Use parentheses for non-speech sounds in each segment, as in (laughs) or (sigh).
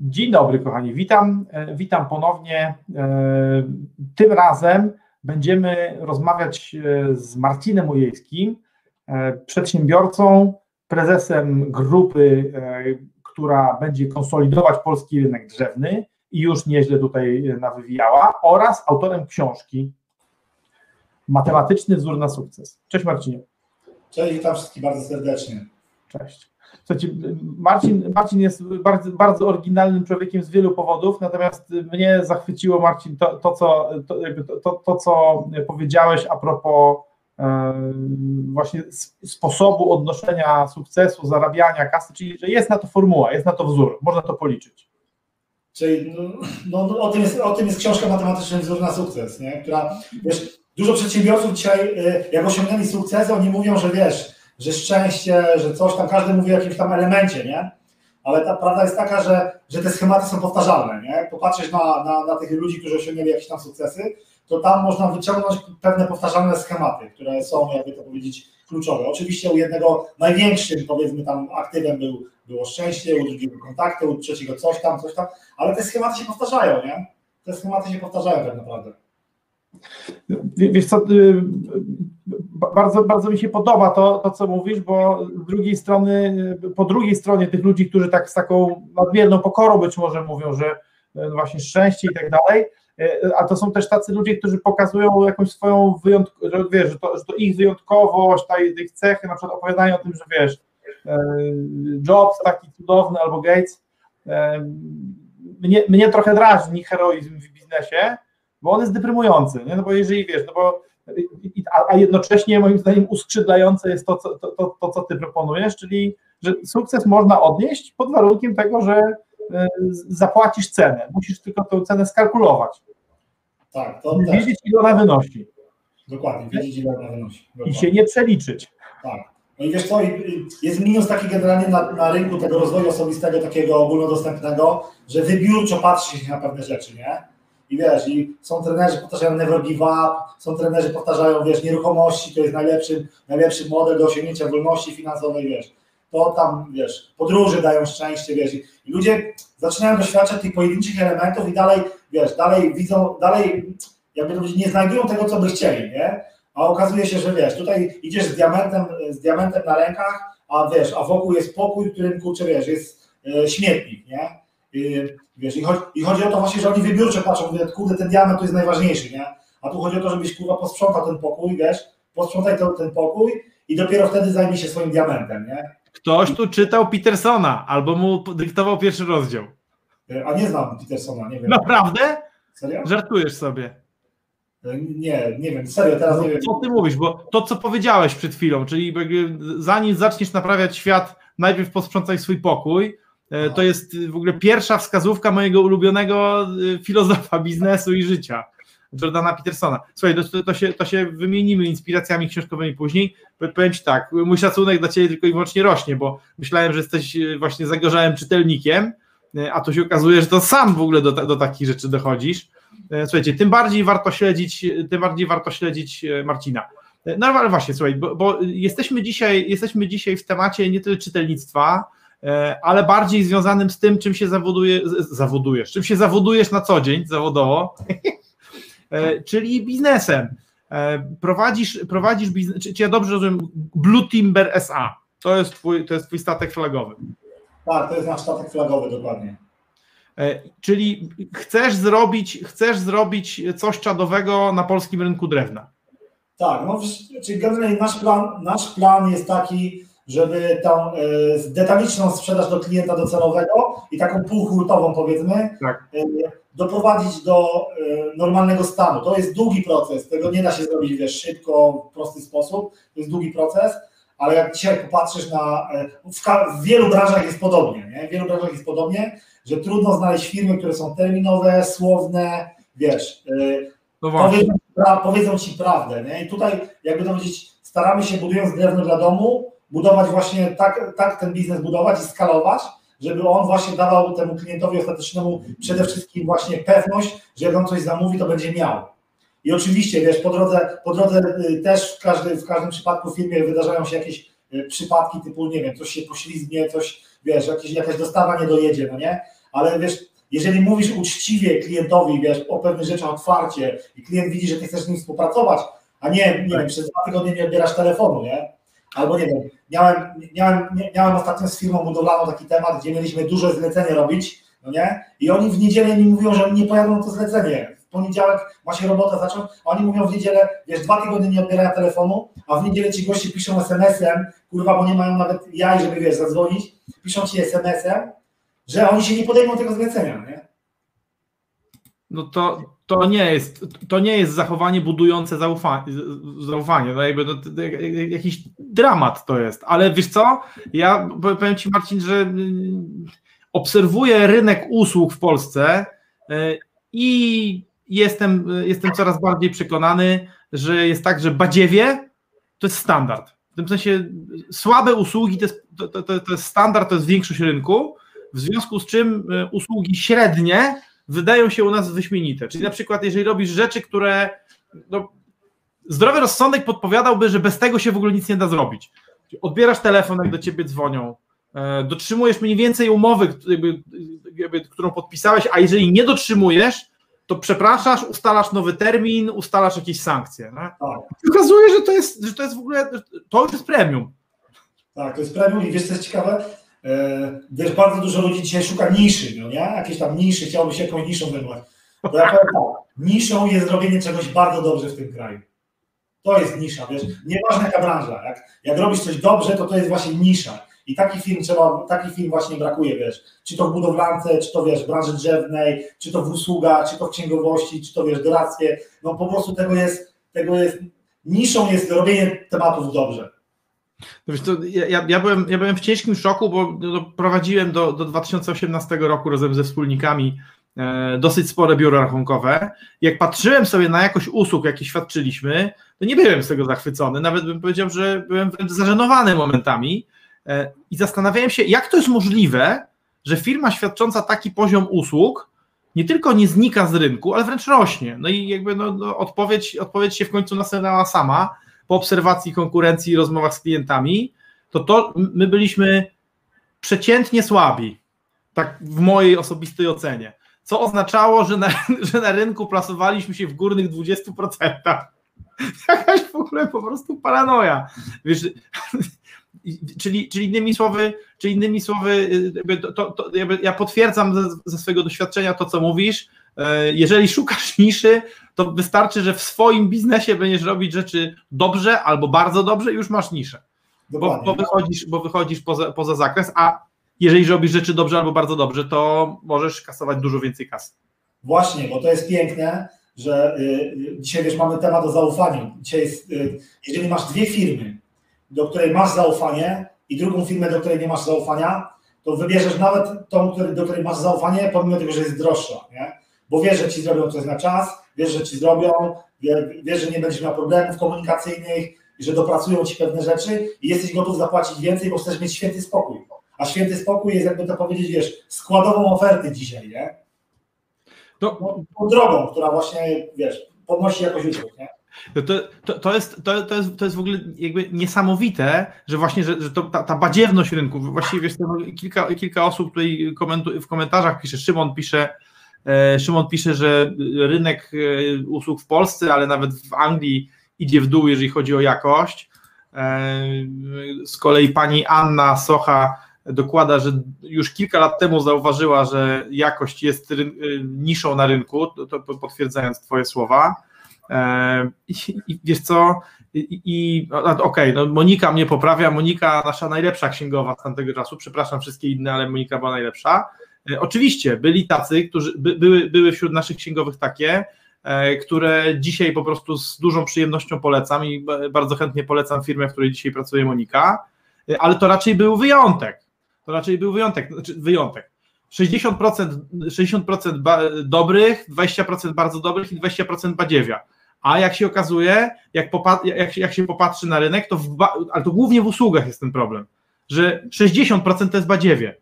Dzień dobry, kochani. Witam, e, witam ponownie. E, tym razem będziemy rozmawiać e, z Marcinem Ujejskim, przedsiębiorcą, prezesem grupy, która będzie konsolidować polski rynek drzewny i już nieźle tutaj nawywijała, oraz autorem książki Matematyczny wzór na sukces. Cześć Marcinie. Cześć, witam wszystkich bardzo serdecznie. Cześć. Słuchajcie, Marcin, Marcin jest bardzo, bardzo oryginalnym człowiekiem z wielu powodów, natomiast mnie zachwyciło, Marcin, to, to, co, to, to, to co powiedziałeś a propos e, właśnie sposobu odnoszenia sukcesu, zarabiania kasy, czyli że jest na to formuła, jest na to wzór, można to policzyć. Czyli no, no, no, o, tym jest, o tym jest książka Matematyczny wzór na sukces, nie? która, wiesz, dużo przedsiębiorców dzisiaj, e, jak osiągnęli sukces, oni mówią, że wiesz, że szczęście, że coś tam, każdy mówi o jakimś tam elemencie, nie? Ale ta prawda jest taka, że, że te schematy są powtarzalne, nie? Popatrzeć na, na, na tych ludzi, którzy osiągnęli jakieś tam sukcesy, to tam można wyciągnąć pewne powtarzalne schematy, które są, jakby to powiedzieć, kluczowe. Oczywiście u jednego największym, powiedzmy tam, aktywem był, było szczęście, u drugiego kontakty, u trzeciego coś tam, coś tam, ale te schematy się powtarzają, nie? Te schematy się powtarzają tak naprawdę. Wiesz co, y, bardzo, bardzo mi się podoba to, to, co mówisz, bo z drugiej strony, po drugiej stronie tych ludzi, którzy tak z taką nadmierną pokorą być może mówią, że y, właśnie szczęście i tak dalej, y, a to są też tacy ludzie, którzy pokazują jakąś swoją wyjątkową, że wiesz, że to, że to ich wyjątkowość, ta, ich cechy, na przykład opowiadają o tym, że wiesz, Jobs taki cudowny albo Gates, mnie, mnie trochę drażni heroizm w biznesie, bo on jest deprymujący, nie? no bo jeżeli wiesz, no bo a, jednocześnie moim zdaniem uskrzydlające jest to co, to, to, to, co ty proponujesz, czyli że sukces można odnieść pod warunkiem tego, że y, zapłacisz cenę, musisz tylko tę cenę skalkulować. Tak, to Wiedzieć, ile ona wynosi. Dokładnie, wiedzieć, ile ona wynosi. Dokładnie. I się nie przeliczyć. Tak. No i wiesz co, jest minus taki generalnie na, na rynku tego rozwoju osobistego, takiego ogólnodostępnego, że wybiórczo patrzy się na pewne rzeczy, nie? I wiesz, i są trenerzy, powtarzają never give up, są trenerzy, powtarzają, wiesz, nieruchomości to jest najlepszy, najlepszy model do osiągnięcia wolności finansowej, wiesz. To tam, wiesz, podróże dają szczęście, wiesz. I ludzie zaczynają doświadczać tych pojedynczych elementów i dalej, wiesz, dalej widzą, dalej jakby nie znajdują tego, co by chcieli, nie? A okazuje się, że wiesz, tutaj idziesz z diamentem, z diamentem na rękach, a wiesz, a wokół jest pokój, w którym, kurczę, wiesz, jest e, śmietnik, nie? Wiesz, i chodzi, i chodzi o to właśnie, że oni wybiórczo patrzą, mówią, kurde, ten diament to jest najważniejszy, nie? A tu chodzi o to, żebyś kurwa posprzątał ten pokój, wiesz, posprzątaj ten, ten pokój i dopiero wtedy zajmij się swoim diamentem, nie? Ktoś tu czytał Petersona, albo mu dyktował pierwszy rozdział. A nie znam Petersona, nie wiem. Naprawdę? Serio? Żartujesz sobie. Nie, nie wiem, serio, teraz nie wiem. Co ty mówisz, bo to, co powiedziałeś przed chwilą, czyli zanim zaczniesz naprawiać świat, najpierw posprzątaj swój pokój, E, to jest w ogóle pierwsza wskazówka mojego ulubionego e, filozofa biznesu i życia, Jordana Petersona. Słuchaj, to, to, się, to się wymienimy inspiracjami książkowymi później. Powiem Ci tak, mój szacunek dla Ciebie tylko i wyłącznie rośnie, bo myślałem, że jesteś e, właśnie zagorzałym czytelnikiem, a tu się okazuje, że to sam w ogóle do, do takich rzeczy dochodzisz. Słuchajcie, tym bardziej warto śledzić, tym bardziej warto śledzić Marcina. No ale właśnie, słuchaj, bo, bo jesteśmy, dzisiaj, jesteśmy dzisiaj w temacie nie tyle czytelnictwa, E, ale bardziej związanym z tym, czym się zawoduje, zawodujesz, czym się zawodujesz na co dzień zawodowo, (laughs) e, czyli biznesem. E, prowadzisz, prowadzisz biznes, czy, czy ja dobrze rozumiem, Blue Timber SA, to jest twój, to jest twój statek flagowy. Tak, to jest nasz statek flagowy, dokładnie. Czyli chcesz zrobić, chcesz zrobić coś czadowego na polskim rynku drewna. Tak, no, czyli generalnie nasz plan, nasz plan jest taki, żeby tą e, detaliczną sprzedaż do klienta docelowego i taką półhurtową powiedzmy tak. E, doprowadzić do e, normalnego stanu. To jest długi proces, tego nie da się zrobić wiesz, szybko, w prosty sposób, to jest długi proces, ale jak dzisiaj popatrzysz na, w, wielu branżach jest podobnie, nie? w wielu branżach jest podobnie, że trudno znaleźć firmy, które są terminowe, słowne, wiesz, No powiedzą, powiedzą ci prawdę, nie? I tutaj, jakby to powiedzieć, staramy się budując drewno dla domu, budować właśnie tak, tak ten biznes budować i skalować, żeby on właśnie dawał temu klientowi ostatecznemu przede wszystkim właśnie pewność, że jak on coś zamówi, to będzie miał. I oczywiście, wiesz, po drodze, po drodze y, też w, każdy, w każdym przypadku w firmie wydarzają się jakieś y, przypadki typu, nie wiem, coś się poślizgnie, coś, wiesz, jakieś, jakaś dostawa nie dojedzie, no nie? Ale wiesz, jeżeli mówisz uczciwie klientowi, wiesz, o pewnych rzeczach otwarcie i klient widzi, że ty chcesz z nim współpracować, a nie, nie wiem, przez dwa tygodnie nie odbierasz telefonu, nie? Albo nie wiem, miałem, miałem, miałem ostatnio z firmą budowlaną taki temat, gdzie mieliśmy duże zlecenie robić, no nie? I oni w niedzielę mi mówią, że nie pojadą to zlecenie. W poniedziałek ma się robota zacząć, a oni mówią w niedzielę, wiesz, dwa tygodnie nie odbierają telefonu, a w niedzielę ci goście piszą SMS-em, kurwa, bo nie mają nawet jaj, żeby wiesz, zadzwonić, piszą ci SMS-em, że oni się nie podejmą tego zlecenia, nie? No to, to, nie jest, to nie jest zachowanie budujące zaufanie. zaufanie. No jakby no, jakiś dramat to jest. Ale wiesz co? Ja powiem Ci, Marcin, że mm, obserwuję rynek usług w Polsce y, i jestem, jestem coraz bardziej przekonany, że jest tak, że badziewie to jest standard. W tym sensie słabe usługi to jest, to, to, to jest standard, to jest większość rynku, w związku z czym y, usługi średnie wydają się u nas wyśmienite. Czyli na przykład, jeżeli robisz rzeczy, które no, zdrowy rozsądek podpowiadałby, że bez tego się w ogóle nic nie da zrobić. Odbierasz telefon, jak do ciebie dzwonią, e, dotrzymujesz mniej więcej umowy, jakby, jakby, którą podpisałeś, a jeżeli nie dotrzymujesz, to przepraszasz, ustalasz nowy termin, ustalasz jakieś sankcje. Tak? I okazuje, że to, jest, że to jest w ogóle, to już jest premium. Tak, to jest premium i wiesz co jest ciekawe? E, wiesz, bardzo dużo ludzi dzisiaj szuka niszy, no nie? Jakieś tam niszy, chciałoby się jakąś niszą zajmować. To ja powiem tak, niszą jest zrobienie czegoś bardzo dobrze w tym kraju. To jest nisza, wiesz, nieważna jaka branża, jak, jak robisz coś dobrze, to to jest właśnie nisza. I taki film trzeba, taki film właśnie brakuje, wiesz, czy to w budowlance, czy to wiesz, w branży drzewnej, czy to w usługach, czy to w księgowości, czy to wiesz, doradztwie, no po prostu tego jest, tego jest, niszą jest robienie tematów dobrze. Wiesz, to ja, ja, byłem, ja byłem w ciężkim szoku, bo no, prowadziłem do, do 2018 roku razem ze wspólnikami e, dosyć spore biuro rachunkowe. Jak patrzyłem sobie na jakość usług, jakie świadczyliśmy, to nie byłem z tego zachwycony. Nawet bym powiedział, że byłem wręcz zażenowany momentami e, i zastanawiałem się, jak to jest możliwe, że firma świadcząca taki poziom usług nie tylko nie znika z rynku, ale wręcz rośnie. No i jakby no, no odpowiedź, odpowiedź się w końcu nasunęła sama po obserwacji konkurencji i rozmowach z klientami, to, to my byliśmy przeciętnie słabi, tak w mojej osobistej ocenie. Co oznaczało, że na, (laughs) że na rynku plasowaliśmy się w górnych 20%. (laughs) Jakaś w ogóle po prostu paranoja. Wiesz, (laughs) czyli, czyli innymi słowy, czyli innymi słowy, to, to, to ja potwierdzam ze, ze swojego doświadczenia to, co mówisz. E, jeżeli szukasz (laughs) niszy, to wystarczy, że w swoim biznesie będziesz robić rzeczy dobrze albo bardzo dobrze i już masz niszę. Bo, bo, wychodzisz, bo wychodzisz poza, poza zakres, a jeżeli robisz rzeczy dobrze albo bardzo dobrze, to możesz kasować dużo więcej kasy. Właśnie, bo to jest piękne, że y, dzisiaj wiesz, mamy temat o zaufaniu. Dzisiaj jest, y, jeżeli masz dwie firmy, do której masz zaufanie i drugą firmę, do której nie masz zaufania, to wybierzesz nawet tą, do której masz zaufanie, pomimo tego, że jest droższa, nie? Bo wiesz, że ci zrobią coś na czas, wiesz, że ci zrobią, wiesz, że nie będziesz miał problemów komunikacyjnych, że dopracują ci pewne rzeczy i jesteś gotów zapłacić więcej, bo chcesz mieć święty spokój. A święty spokój jest, jakby to powiedzieć, wiesz, składową oferty dzisiaj, nie? No, no, drogą, która właśnie, wiesz, podnosi jakoś usług, nie? To, to, to, jest, to, to, jest, to jest w ogóle jakby niesamowite, że właśnie, że, że to, ta, ta badziewność rynku, właściwie wiesz, kilka, kilka osób tutaj komentu, w komentarzach pisze, Szymon pisze, Szymon pisze, że rynek e, usług w Polsce, ale nawet w Anglii idzie w dół, jeżeli chodzi o jakość. E, z kolei pani Anna Socha dokłada, że już kilka lat temu zauważyła, że jakość jest niszą na rynku, to potwierdzając Twoje słowa. I, i wiesz co? I, i okej, okay, no Monika mnie poprawia, Monika nasza najlepsza księgowa z tamtego czasu, przepraszam wszystkie inne, ale Monika była najlepsza. E, oczywiście byli tacy, którzy by, były, były wśród naszych księgowych takie, e, które dzisiaj po prostu z dużą przyjemnością polecam i bardzo chętnie polecam firmę, w której dzisiaj pracuje Monika, e, ale to raczej był wyjątek. To raczej był wyjątek, znaczy wyjątek. 60%, 60% ba- dobrych, 20% bardzo dobrych i 20% badziewia. A jak się okazuje, jak, jak, jak się popatrzy na rynek, to ba- ale to głównie w usługach jest ten problem, że 60% to jest badziewie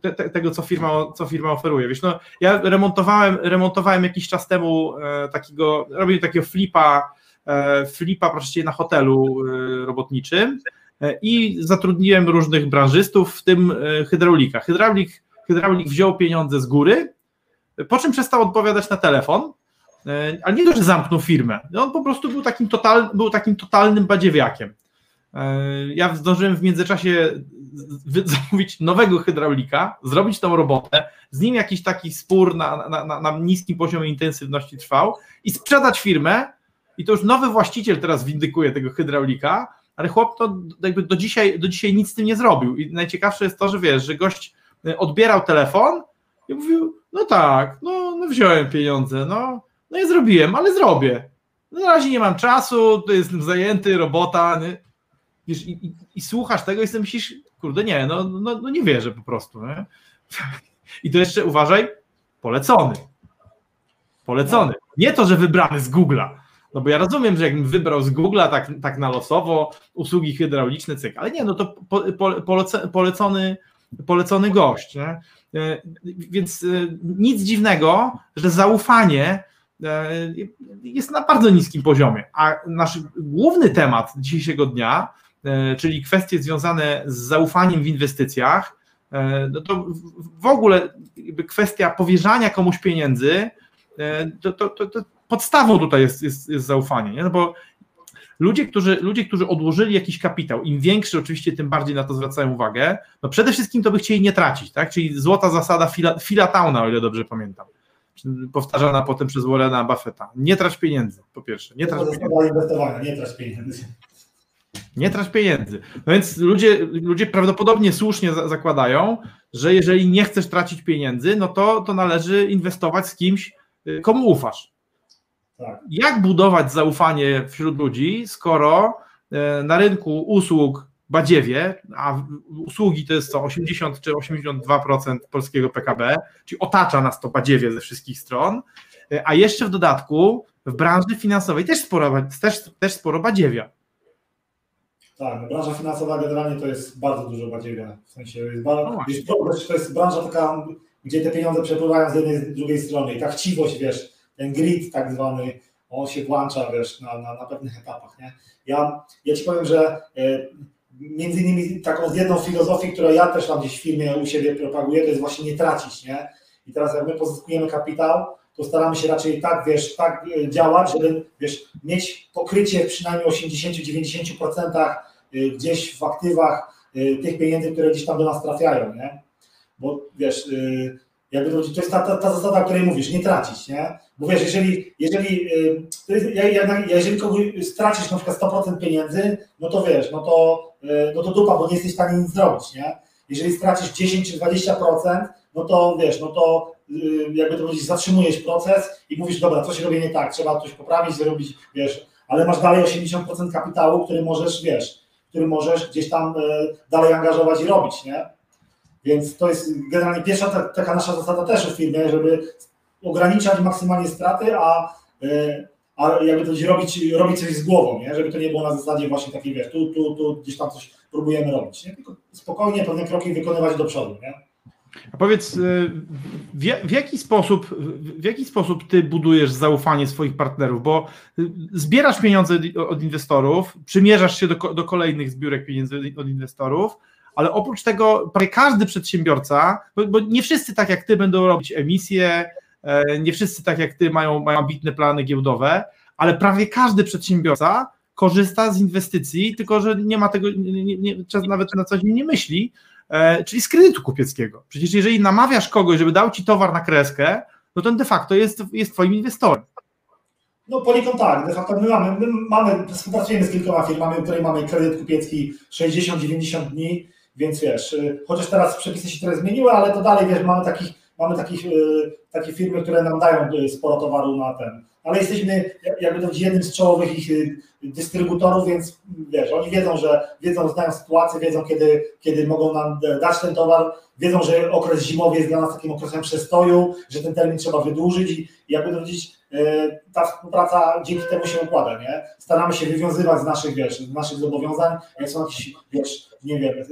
te, te, tego, co firma, co firma oferuje. Wiesz, no, ja remontowałem, remontowałem jakiś czas temu e, takiego, robiłem takiego flipa, e, flipa proszę na hotelu e, robotniczym e, i zatrudniłem różnych branżystów, w tym e, hydraulika. Hydraulik, hydraulik wziął pieniądze z góry, po czym przestał odpowiadać na telefon, e, ale nie to, że zamknął firmę. On po prostu był takim, total, był takim totalnym badziewiakiem. E, Ja zdążyłem w międzyczasie zamówić nowego hydraulika, zrobić tą robotę, z nim jakiś taki spór na, na, na, na niskim poziomie intensywności trwał i sprzedać firmę. I to już nowy właściciel teraz windykuje tego hydraulika, ale chłop to jakby do dzisiaj, do dzisiaj nic z tym nie zrobił. I najciekawsze jest to, że wiesz, że gość e, odbierał telefon i mówił: No tak, no, no wziąłem pieniądze, no, no i zrobiłem, ale zrobię. No na razie nie mam czasu, jestem zajęty, robota. Nie? Wiesz, i, i, i słuchasz tego i sobie myślisz, kurde, nie, no, no, no nie wierzę po prostu. Nie? I to jeszcze uważaj, polecony. Polecony. Nie to, że wybrany z Google'a. No bo ja rozumiem, że jakbym wybrał z Google'a tak, tak na losowo usługi hydrauliczne, cyk, ale nie, no to po, po, polecony, polecony gość. Nie? E, Więc e, nic dziwnego, że zaufanie e, jest na bardzo niskim poziomie. A nasz główny temat dzisiejszego dnia, czyli kwestie związane z zaufaniem w inwestycjach, e, no to w- ogóle kwestia powierzania komuś pieniędzy, e, to, to, to, to podstawą tutaj jest, jest, jest zaufanie. Nie? No bo ludzie którzy, ludzie, którzy odłożyli jakiś kapitał, im większy oczywiście, tym bardziej na to zwracają uwagę, no przede wszystkim to by chcieli nie tracić, tak? czyli złota zasada Phila Towna, o ile dobrze pamiętam, powtarzana potem przez Warrena Buffetta. Nie trać pieniędzy, po pierwsze. Nie trać pieniędzy. inwestowania, nie trać pieniędzy. Nie trać pieniędzy. No więc ludzie, ludzie prawdopodobnie słusznie za- zakładają, że jeżeli nie chcesz tracić pieniędzy, no to, to należy inwestować z kimś, y, komu ufasz. Tak. Jak budować zaufanie wśród ludzi, skoro e, na rynku usług badziewie, a usługi to jest co 80 czy 82% polskiego PKB, czyli otacza nas to badziewie ze wszystkich stron, e, a jeszcze w dodatku w branży finansowej też sporo, też, też sporo badziewia. Tak, no branża finansowa generalnie to jest bardzo dużo badziewia. W sensie jest No bardzo, problem, że to jest branża taka, gdzie te pieniądze przepływają z jednej z drugiej strony. I ta chciwość, wiesz, ten grid tak zwany, on się włącza, wiesz, na, na, na pewnych etapach, nie? Ja, ja ci powiem, że e, między innymi taką z jedną filozofii, którą ja też tam gdzieś w firmie u siebie propaguję, to jest właśnie nie tracić, nie? I teraz jak my pozyskujemy kapitał, to staramy się raczej tak, wiesz, tak e, działać, żeby, wiesz, mieć pokrycie przynajmniej 80-90% y, gdzieś w aktywach y, tych pieniędzy, które gdzieś tam do nas trafiają, nie? Bo wiesz, jakby to, to jest ta, ta, ta zasada, o której mówisz, nie tracić, nie? Bo wiesz, jeżeli, jeżeli, jeżeli kogoś stracisz na przykład 100% pieniędzy, no to wiesz, no to, no to dupa, bo nie jesteś w stanie nic zrobić, nie? Jeżeli stracisz 10 czy 20%, no to wiesz, no to jakby to powiedzieć, zatrzymujesz proces i mówisz, dobra, coś robię nie tak, trzeba coś poprawić, zrobić, wiesz, ale masz dalej 80% kapitału, który możesz, wiesz, który możesz gdzieś tam e, dalej angażować i robić, nie? Więc to jest generalnie pierwsza ta, taka nasza zasada też w firmie, żeby ograniczać maksymalnie straty, a, e, a jakby to robić, robić coś z głową, nie? Żeby to nie było na zasadzie właśnie takiej, wiesz, tu, tu, tu, gdzieś tam coś próbujemy robić, nie? Tylko spokojnie pewne kroki wykonywać do przodu, nie? A powiedz, y, w, ja- w, jaki sposób, w jaki sposób ty budujesz zaufanie swoich partnerów? Bo y, zbierasz pieniądze od- inwestorów, przymierzasz się do, do kolejnych zbiórek pieniędzy od- inwestorów, ale oprócz tego prawie każdy przedsiębiorca, bo, bo nie wszyscy tak jak ty będą robić emisje, e, nie wszyscy tak jak ty mają, mają ambitne plany giełdowe, ale prawie każdy przedsiębiorca korzysta z inwestycji, tylko że nie ma tego, nie, nie, nawet na co dzień nie myśli, czyli z kredytu kupieckiego. Przecież jeżeli namawiasz kogoś, żeby dał ci towar na kreskę, no to de facto jest, jest twoim inwestorem. No Polikon tak, de facto my mamy, my mamy, współpracujemy z kilkoma firmami, u której mamy kredyt kupiecki 60-90 dni, więc wiesz, y, chociaż teraz przepisy się trochę zmieniły, ale to dalej wiesz, mamy takich mamy takich, takie firmy, które nam dają sporo towaru na ten, ale jesteśmy jakby jednym z czołowych ich dystrybutorów, więc wiesz, oni wiedzą, że wiedzą, znają sytuację, wiedzą kiedy, kiedy mogą nam dać ten towar, wiedzą, że okres zimowy jest dla nas takim okresem przestoju, że ten termin trzeba wydłużyć i jakby to powiedzieć, e, ta współpraca dzięki temu się układa, nie? Staramy się wywiązywać z naszych, wiesz, z naszych zobowiązań, jak są jakieś, wiesz, nie wiem, e,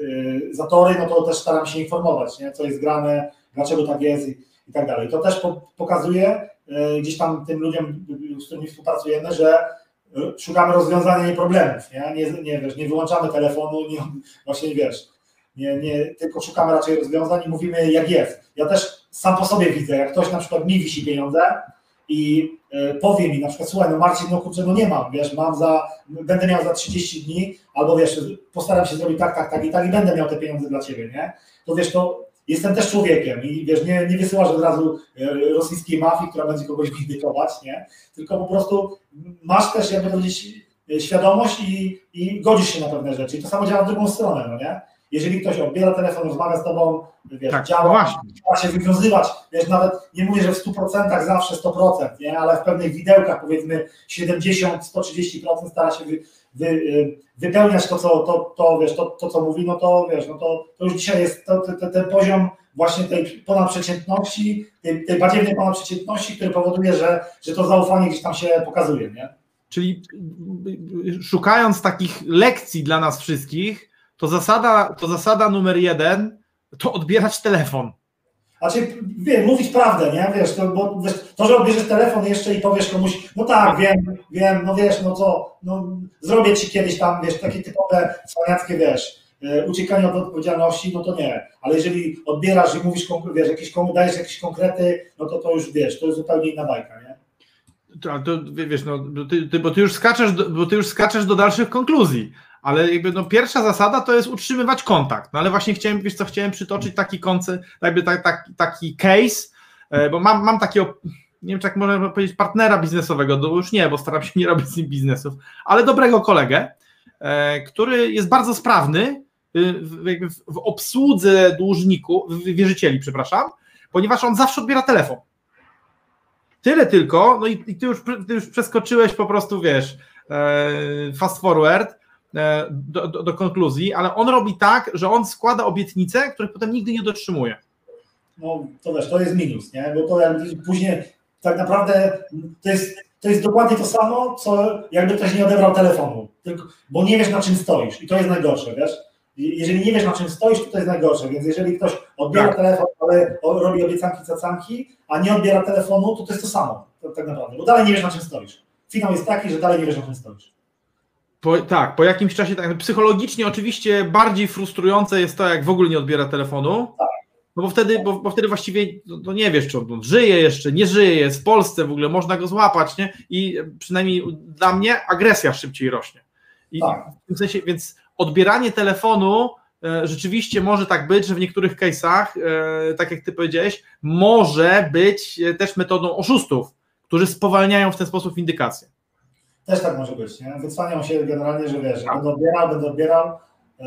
zatory, no to też staramy się informować, nie? Co jest grane, dlaczego tak jest i, i tak dalej. To też po, pokazuje gdzieś tam tym ludziom, z którymi współpracujemy, że szukamy rozwiązania nie problemów, nie? Nie, nie, wiesz, nie wyłączamy telefonu, nie, (laughs) właśnie wiesz, nie, nie, tylko szukamy raczej rozwiązań i mówimy jak jest. Ja też sam po sobie widzę, jak ktoś na przykład mi wisi pieniądze i y, powie mi na przykład, słuchaj, no Marcin, no kurczę, no nie mam, wiesz, mam za, będę miał za 30 dni, albo wiesz, postaram się zrobić tak, tak, tak i tak i będę miał te pieniądze dla ciebie, nie? To wiesz, to jestem też człowiekiem i wiesz, nie, nie wysyłasz od razu e, rosyjskiej mafii, która będzie kogoś windykować, nie? Tylko po prostu masz też, jakby powiedzieć, e, świadomość i, i godzisz się na pewne rzeczy. I to samo działa w drugą stronę, no nie? Jeżeli ktoś odbiera telefon, rozmawia z tobą, wiesz, tak, działa, właśnie. trzeba się wywiązywać, wiesz, nawet nie mówię, że w 100% zawsze 100%, nie? ale w pewnych widełkach powiedzmy 70-130% stara się wy, wy, y, wypełniać to, co, to, to, wiesz, to, to, co mówi, no to wiesz, no to, to już dzisiaj jest to, to, ten poziom właśnie tej ponadprzeciętności, tej, tej badziewnej ponadprzeciętności, który powoduje, że, że to zaufanie gdzieś tam się pokazuje, nie? Czyli y, szukając takich lekcji dla nas wszystkich, to zasada, to zasada numer jeden to odbierać telefon. Znaczy, wiem, mówić prawdę, nie? Wiesz, to, bo, wiesz, to, że odbierzesz telefon jeszcze i powiesz komuś, no tak, wiem, wiem, no wiesz, no co, no zrobię ci kiedyś tam, wiesz, takie typowe cwaniackie, wiesz, e, uciekanie od odpowiedzialności, no to nie. Ale jeżeli odbierasz i mówisz, wiesz, jakieś, dajesz jakieś konkrety, no to to już, wiesz, to jest zupełnie inna bajka, nie? To, to wiesz, no, ty, ty, bo, ty już skaczesz do, bo ty już skaczesz do dalszych konkluzji ale jakby no pierwsza zasada to jest utrzymywać kontakt. No ale właśnie chciałem, wiesz co, chciałem przytoczyć taki koncept, jakby tak, tak, taki case, e, bo mam, mam takiego, nie wiem, czy jak można powiedzieć, partnera biznesowego, to już nie, bo staram się nie robić z nim biznesów, ale dobrego kolegę, e, który jest bardzo sprawny y, w, w obsłudze dłużników, wierzycieli, przepraszam, ponieważ on zawsze odbiera telefon. Tyle tylko, no i, i ty, już, ty już przeskoczyłeś po prostu, wiesz, e, fast forward, E, do, do, do, konkluzji, ale on robi tak, że on składa obietnice, których potem nigdy nie dotrzymuje. No to wiesz, to jest minus, nie? Bo to później tak naprawdę to jest, to jest dokładnie to samo, co jakby ktoś nie odebrał telefonu, tylko, bo nie wiesz na czym stoisz i to jest najgorsze, wiesz? Jeżeli nie wiesz na czym stoisz, to to jest najgorsze, więc jeżeli ktoś odbiera tak. telefon, ale robi obiecanki cacanki, a nie odbiera telefonu, to to jest to samo, tak naprawdę, bo dalej nie wiesz na czym stoisz. Finał jest taki, że dalej nie wiesz na czym stoisz. Po, tak, po jakimś czasie, tak, psychologicznie oczywiście bardziej frustrujące jest to, jak w ogóle nie odbiera telefonu. No bo wtedy, bo, bo wtedy właściwie no, no nie wiesz, czy on żyje jeszcze, nie żyje, jest w Polsce w ogóle, można go złapać, nie? I przynajmniej dla mnie agresja szybciej rośnie. I tak. w tym sensie, więc odbieranie telefonu e, rzeczywiście może tak być, że w niektórych case'ach, e, tak jak ty powiedziałeś, może być e, też metodą oszustów, którzy spowalniają w ten sposób indykację. Też tak może być, nie? Wycwaniam się generalnie, że wiesz, będę odbierał, będę odbierał, yy,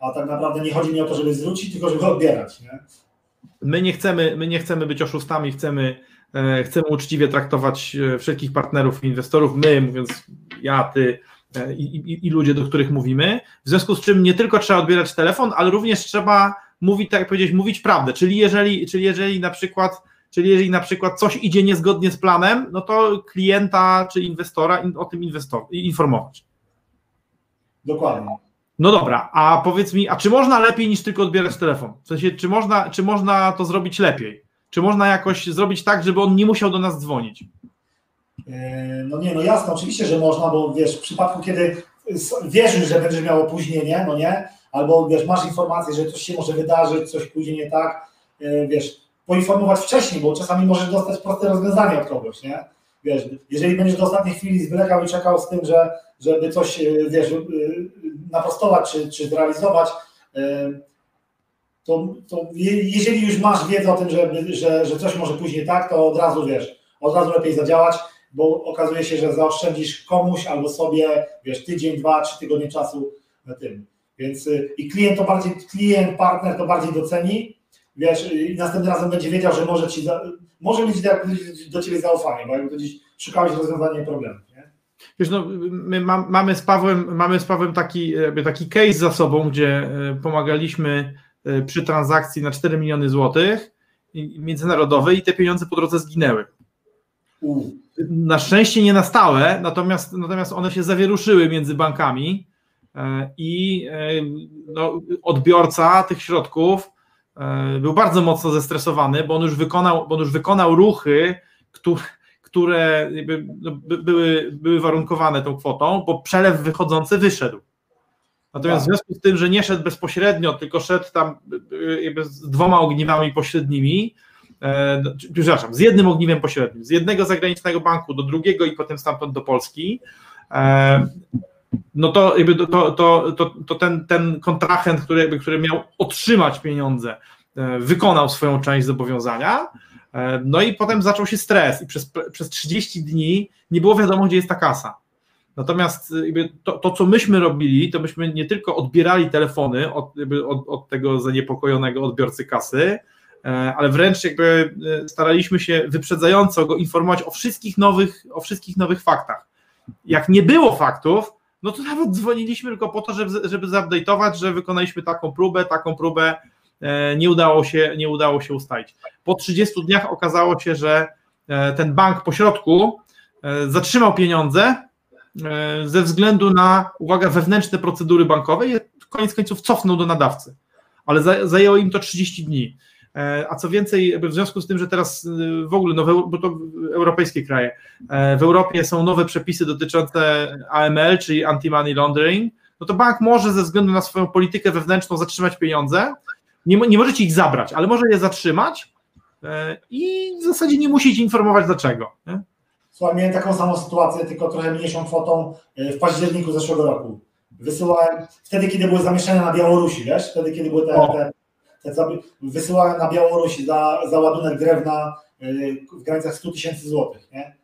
a tak naprawdę nie chodzi mi o to, żeby zwrócić, tylko żeby odbierać, nie? My nie chcemy, my nie chcemy być oszustami, chcemy, e, chcemy uczciwie traktować e, wszelkich partnerów inwestorów, my, mówiąc ja, ty i, i, i, ludzie, do których mówimy, w związku z czym nie tylko trzeba odbierać telefon, ale również trzeba mówić, tak jak powiedzieć, mówić prawdę, czyli jeżeli, czyli jeżeli na przykład Czyli jeżeli na przykład coś idzie niezgodnie z planem, no to klienta czy inwestora o tym inwestor, informować. Dokładnie. No dobra, a powiedz mi, a czy można lepiej niż tylko odbierać telefon? W sensie, czy można, czy można to zrobić lepiej? Czy można jakoś zrobić tak, żeby on nie musiał do nas dzwonić? Yy, no nie, no jasne, oczywiście, że można, bo wiesz, w przypadku, kiedy wierzysz, że będziesz miał opóźnienie, no nie, albo wiesz, masz informację, że coś się może wydarzyć, coś pójdzie nie tak, yy, wiesz, poinformować wcześniej, bo czasami możesz dostać proste rozwiązanie od kogoś, nie? Wiesz, jeżeli będziesz do ostatniej chwili zwlekał i czekał z tym, że, żeby coś, e, wiesz, e, naprostować czy, czy zrealizować, e, to, to jeżeli już masz wiedzę o tym, że, że, że coś może później tak, to od razu wiesz, od razu lepiej zadziałać, bo okazuje się, że zaoszczędzisz komuś albo sobie, wiesz, tydzień, dwa, trzy tygodnie czasu na tym. Więc i klient to bardziej, klient, partner to bardziej doceni, wiesz, i następnym razem będzie wiedział, że może ci, za, może mieć do ciebie zaufanie, bo jakby to gdzieś szukałeś rozwiązania problemu. Nie? Wiesz, no, my ma, mamy, z Pawłem, mamy z Pawłem taki, taki case za sobą, gdzie e, pomagaliśmy e, przy transakcji na 4 miliony złotych międzynarodowej i te pieniądze po drodze zginęły. U. Na szczęście nie na stałe, natomiast, natomiast one się zawieruszyły między bankami e, i no, odbiorca tych środków był bardzo mocno zestresowany, bo on już wykonał, bo on już wykonał ruchy, które, które no, były, były warunkowane tą kwotą, bo przelew wychodzący wyszedł. Natomiast w tak. związku z tym, że nie szedł bezpośrednio, tylko szedł tam z dwoma ogniwami pośrednimi, e, no, przepraszam, z jednym ogniwem pośrednim, z jednego zagranicznego banku do drugiego i potem stamtąd do Polski, e, no to, jakby to, to, to, to ten, ten kontrahent, który, jakby, który miał otrzymać pieniądze, e, wykonał swoją część zobowiązania, E, no i potem zaczął się stres i przez, przez 30 dni nie było wiadomo, gdzie jest ta kasa. Natomiast e, to, to, co myśmy robili, to myśmy nie tylko odbierali telefony od, od, od tego zaniepokojonego odbiorcy kasy, ale wręcz jakby staraliśmy się wyprzedzająco go informować o wszystkich nowych, o wszystkich nowych faktach. Jak nie było faktów, no to nawet dzwoniliśmy tylko po to, żeby, żeby zupdate'ować, że wykonaliśmy taką próbę, taką próbę, E, nie udało się, nie udało się ustalić. Po 30 dniach okazało się, że e, ten bank pośrodku e, zatrzymał pieniądze ze względu na, uwaga, wewnętrzne procedury bankowe i koniec końców cofnął do nadawcy. Ale zajęło im to 30 dni. A co więcej, w związku z tym, że teraz w ogóle, no, bo to europejskie kraje, w Europie są nowe przepisy dotyczące AML, czyli anti-money laundering, no to bank może ze względu na swoją politykę wewnętrzną zatrzymać pieniądze, nie, nie możecie ich zabrać, ale może je zatrzymać e, i w zasadzie nie musicie informować dlaczego. Nie? Słuchaj, miałem taką samą sytuację, tylko trochę mniejszą kwotą e, w październiku zeszłego roku. Wysyłałem wtedy, kiedy były zamieszczenia na Białorusi, wiesz? Wtedy, kiedy były te, te, te wysyłałem na Białorusi za, za ładunek drewna e, w granicach 100 tysięcy złotych, nie?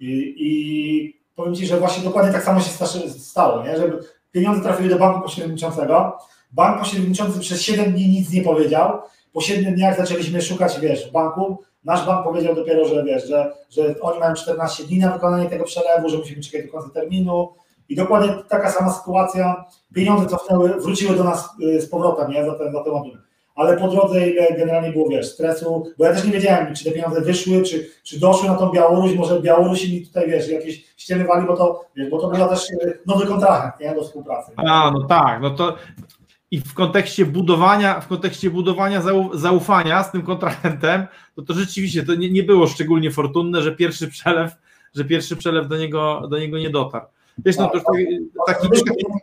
I, I powiem Ci, że właśnie dokładnie tak samo się stało, nie? Żeby pieniądze trafiły do banku pośredniczącego, Bank pośredniczący przez 7 dni nic nie powiedział. Po 7 dniach zaczęliśmy szukać, wiesz, banku. Nasz bank powiedział dopiero, że wiesz, że, że oni mają 14 dni na wykonanie tego przelewu, że musimy czekać do końca terminu. I dokładnie taka sama sytuacja. Pieniądze cofnęły, wróciły do nas y, z powrotem, nie, za ten, za ten ładunek. Ale po drodze ile generalnie było, wiesz, stresu, bo ja też nie wiedziałem, czy te pieniądze wyszły, czy, czy doszły na tą Białoruś, może Białorusi mi tutaj, wiesz, jakieś ściemy wali, bo to, wiesz, bo to był też y, nowy kontrahent, nie, do współpracy. A, no tak, no to i w kontekście budowania, w kontekście budowania zaufania z tym kontrahentem, to to rzeczywiście to nie, nie było szczególnie fortunne, że pierwszy przelew, że pierwszy przelew do niego, do niego nie dotarł. Wiesz, no to tak, taki...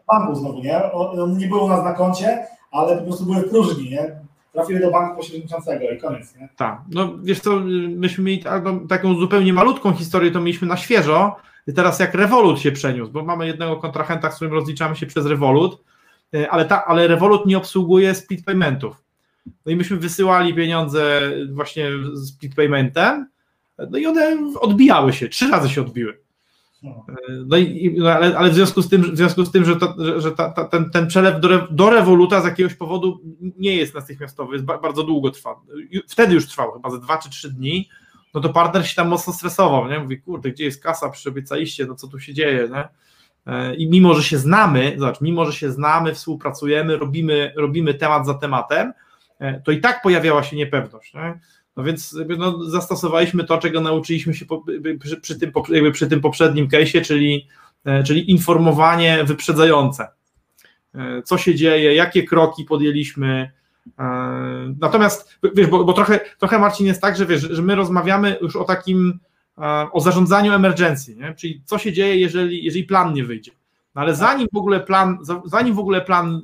banku znowu, nie? On nie było u nas na koncie, ale po prostu były w próżni, nie? Trafiły do banku pośredniczącego i koniec, nie? Tak, no wiesz co, myśmy mieli taką zupełnie malutką historię, to mieliśmy na świeżo, teraz jak Revolut się przeniósł, bo mamy jednego kontrahenta, z którym rozliczamy się przez Revolut, E, ale, ta, ale Revolut nie obsługuje split paymentów. No i myśmy wysyłali pieniądze właśnie split paymentem, no i one odbijały się, trzy razy się odbiły. No, i, no ale, ale w związku z tym, w związku z tym że, że ta, ta, ten, ten przelew do, do Revoluta z jakiegoś powodu nie jest natychmiastowy, jest bardzo długo trwa. Wtedy już trwał, chyba ze dwa czy trzy dni, no to partner się tam mocno stresował, nie? Mówi, kurde, gdzie jest kasa, przyobiecaliście, no co tu się dzieje, nie? E, I mimo, że się znamy, zobacz, mimo, że się znamy, współpracujemy, robimy, robimy temat za tematem, e, to i tak pojawiała się niepewność. Nie? No więc no, zastosowaliśmy to, czego nauczyliśmy się po, przy, przy, tym, przy tym poprzednim case'ie, czyli, e, czyli informowanie wyprzedzające. Co się dzieje, jakie kroki podjęliśmy. Natomiast wiesz, bo, bo trochę, trochę Marcin jest tak, że wiesz, że my rozmawiamy już o takim o zarządzaniu emergencji, nie? czyli co się dzieje, jeżeli, jeżeli plan nie wyjdzie. No ale zanim w ogóle plan, zanim w ogóle plan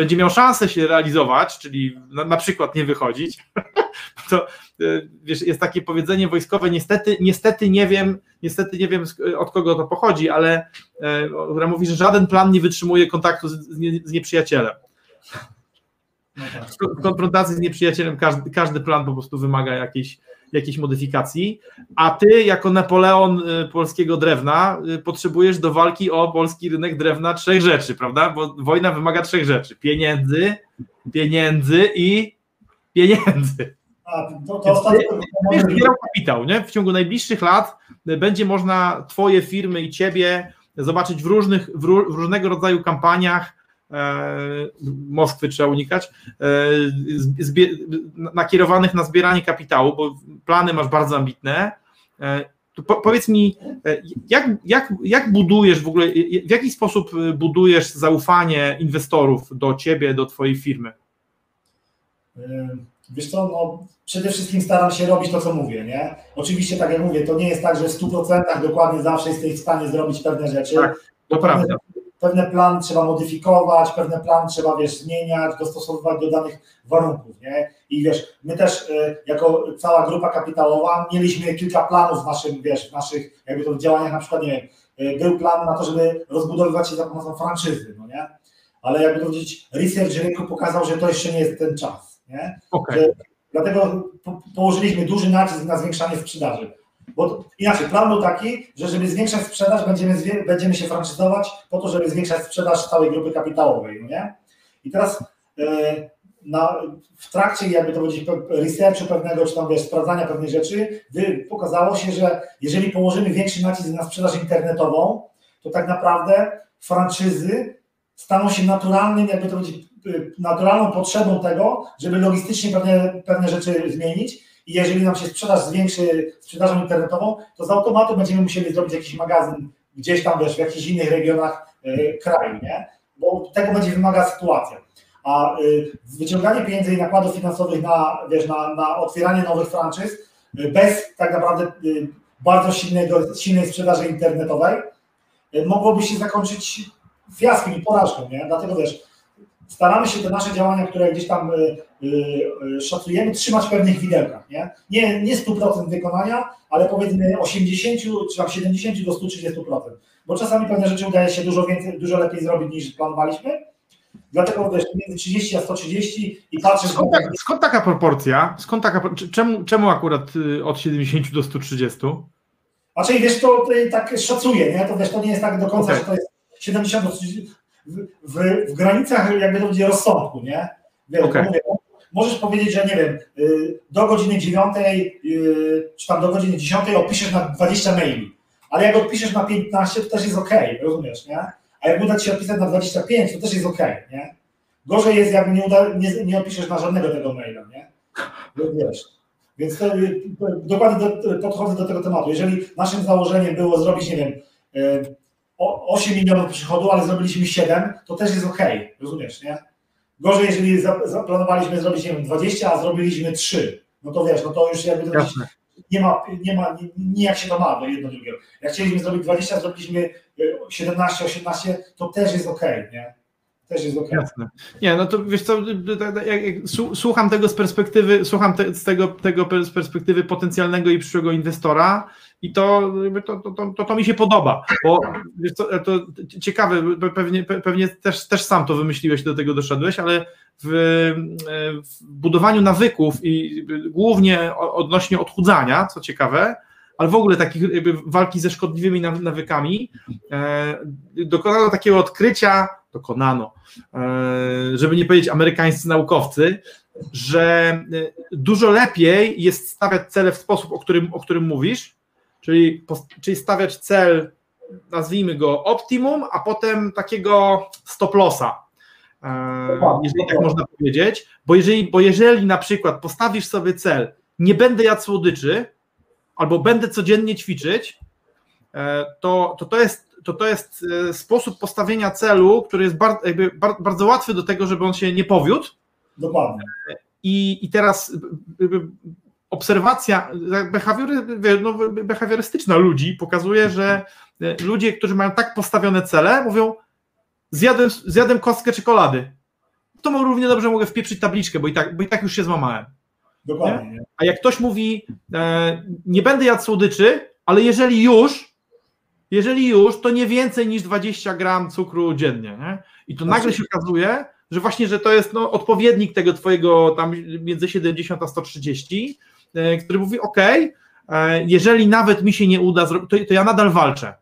będzie miał szansę się realizować, czyli na, na przykład nie wychodzić, (laughs) to y, wiesz, jest takie powiedzenie wojskowe, niestety, niestety nie wiem, niestety nie wiem od kogo to pochodzi, ale y, która mówi, że żaden plan nie wytrzymuje kontaktu z, z, nie, z nieprzyjacielem. No tak. W konfrontacji z nieprzyjacielem każdy, każdy plan po prostu wymaga jakiejś jakiejś modyfikacji, a ty jako Napoleon y, polskiego drewna y, potrzebujesz do walki o polski rynek drewna trzech rzeczy, prawda? Bo wojna wymaga trzech rzeczy: pieniędzy, pieniędzy i pieniędzy. A, to, to ostatnio, zbierał kapitał, nie? W ciągu najbliższych lat będzie można Twoje firmy i Ciebie zobaczyć w, różnych, w, ró, w różnego rodzaju kampaniach. E, Moskwy trzeba unikać, e, nakierowanych na zbieranie kapitału, bo plany masz bardzo ambitne. E, po, powiedz mi, jak, jak, jak budujesz w ogóle, w jaki sposób budujesz zaufanie inwestorów do ciebie, do twojej firmy? Wiesz co, no, przede wszystkim staram się robić to, co mówię, nie? Oczywiście, tak jak mówię, to nie jest tak, że w 100% dokładnie zawsze jesteś w stanie zrobić pewne rzeczy. Tak, to prawda. Pewne plany trzeba modyfikować, pewne plany trzeba, wiesz, zmieniać, dostosowywać do danych warunków, nie? I wiesz, my też y, jako cała grupa kapitałowa mieliśmy kilka planów w naszym, wiesz, w naszych jakby to działaniach, na przykład, nie wiem, y, był plan na to, żeby rozbudowywać się za pomocą franczyzy, no nie? Ale jakby to powiedzieć, research rynku pokazał, że to jeszcze nie jest ten czas nie? Okay. Że, dlatego po, położyliśmy duży nacisk na zwiększanie sprzedaży. Bo inaczej, plan był taki, że żeby zwiększać sprzedaż, będziemy, będziemy się franczyzować po to, żeby zwiększać sprzedaż całej grupy kapitałowej, no nie? I teraz e, na, w trakcie, jakby to powiedzieć, researchu pewnego, czy tam wiesz, sprawdzania pewnych rzeczy, pokazało się, że jeżeli położymy większy nacisk na sprzedaż internetową, to tak naprawdę franczyzy staną się naturalnym, jakby to powiedzieć, Y, naturalną potrzebą tego, żeby logistycznie pewne, pewne rzeczy zmienić i jeżeli nam się sprzedaż zwiększy sprzedażą internetową, to z automatu będziemy musieli zrobić jakiś magazyn gdzieś tam, wiesz, w jakichś innych regionach y, kraju, nie? Bo tego będzie wymagała sytuacja. A y, wyciąganie pieniędzy i nakładów finansowych na, wiesz, na, na otwieranie nowych franczyz y, bez tak naprawdę y, bardzo silnego, silnej sprzedaży internetowej y, mogłoby się zakończyć fiaskiem i porażką, nie? Dlatego wiesz, staramy się te nasze działania, które gdzieś tam y, szacujemy, trzymać w pewnych widełkach. Nie, nie, nie 100% wykonania, ale powiedzmy 80 czy tam 70 do 130%. Bo czasami pewne rzeczy udaje się dużo więcej, dużo lepiej zrobić niż planowaliśmy. Dlatego wiesz, między 30 a 130 i patrzę. Skąd, tak, skąd taka proporcja? Skąd taka, czemu, czemu akurat y, od 70 do 130? A czyli wiesz, to, to tak szacuję, nie? To wiesz, to nie jest tak do końca, okay. że to jest 70 do 30 w, w, granicach jakby to będzie rozsądku, nie? Wiesz, okay. mówię, możesz powiedzieć, że nie wiem, y, do godziny 9 y, czy tam do godziny 10 opiszesz na 20 maili, ale jak odpiszesz na 15, to też jest ok, rozumiesz, nie? A jak uda Ci się odpisać na 25, to też jest ok, nie? Gorzej jest, jak nie, uda, nie, nie na żadnego tego maila, nie? Wiesz. Więc to, y, dokładnie do, podchodzę do tego tematu. Jeżeli naszym założeniem było zrobić, nie wiem, 8 milionów przychodu, ale zrobiliśmy 7, to też jest ok, rozumiesz, nie? Gorzej, jeżeli zaplanowaliśmy zrobić, nie wiem, 20, a zrobiliśmy 3, no to wiesz, no to już jakby to nie ma, nie ma, nie, nie jak się to ma do jedno drugiego. Jak chcieliśmy zrobić 20, zrobiliśmy 17, 18, to też jest ok, nie? Też jest ok. Jasne. Nie, no to wiesz co, jak, jak słucham tego z perspektywy, słucham te, z tego, tego z perspektywy potencjalnego i przyszłego inwestora, i to, to, to, to, to mi się podoba, bo to, to ciekawe, pewnie, pewnie też, też sam to wymyśliłeś, do tego doszedłeś, ale w, w budowaniu nawyków i głównie odnośnie odchudzania, co ciekawe, ale w ogóle takich walki ze szkodliwymi nawykami, e, dokonano takiego odkrycia, dokonano, e, żeby nie powiedzieć amerykańscy naukowcy, że dużo lepiej jest stawiać cele w sposób, o którym, o którym mówisz, czyli, czyli stawiać cel, nazwijmy go optimum, a potem takiego stop lossa, e, jeżeli tak można powiedzieć, bo jeżeli, bo jeżeli na przykład postawisz sobie cel, nie będę jadł słodyczy, albo będę codziennie ćwiczyć, e, to, to, to, jest, to, to jest e, sposób postawienia celu, który jest bardzo, bardzo łatwy do tego, żeby on się nie powiódł. Dokładnie. I, i teraz obserwacja behawiory, no, behawiorystyczna ludzi pokazuje, że e, ludzie, którzy mają tak postawione cele, mówią zjadłem, zjadłem kostkę czekolady. To równie dobrze mogę wpieprzyć tabliczkę, bo i tak, bo i tak już się złamałem. Dokładnie. Nie? A jak ktoś mówi, e, nie będę jadł słodyczy, ale jeżeli już, jeżeli już, to nie więcej niż 20 gram cukru dziennie. Nie? I to nagle się okazuje, że właśnie, że to jest no, odpowiednik tego twojego tam między 70 a 130 E, który mówi: OK, e, jeżeli nawet mi się nie uda to, to ja nadal walczę.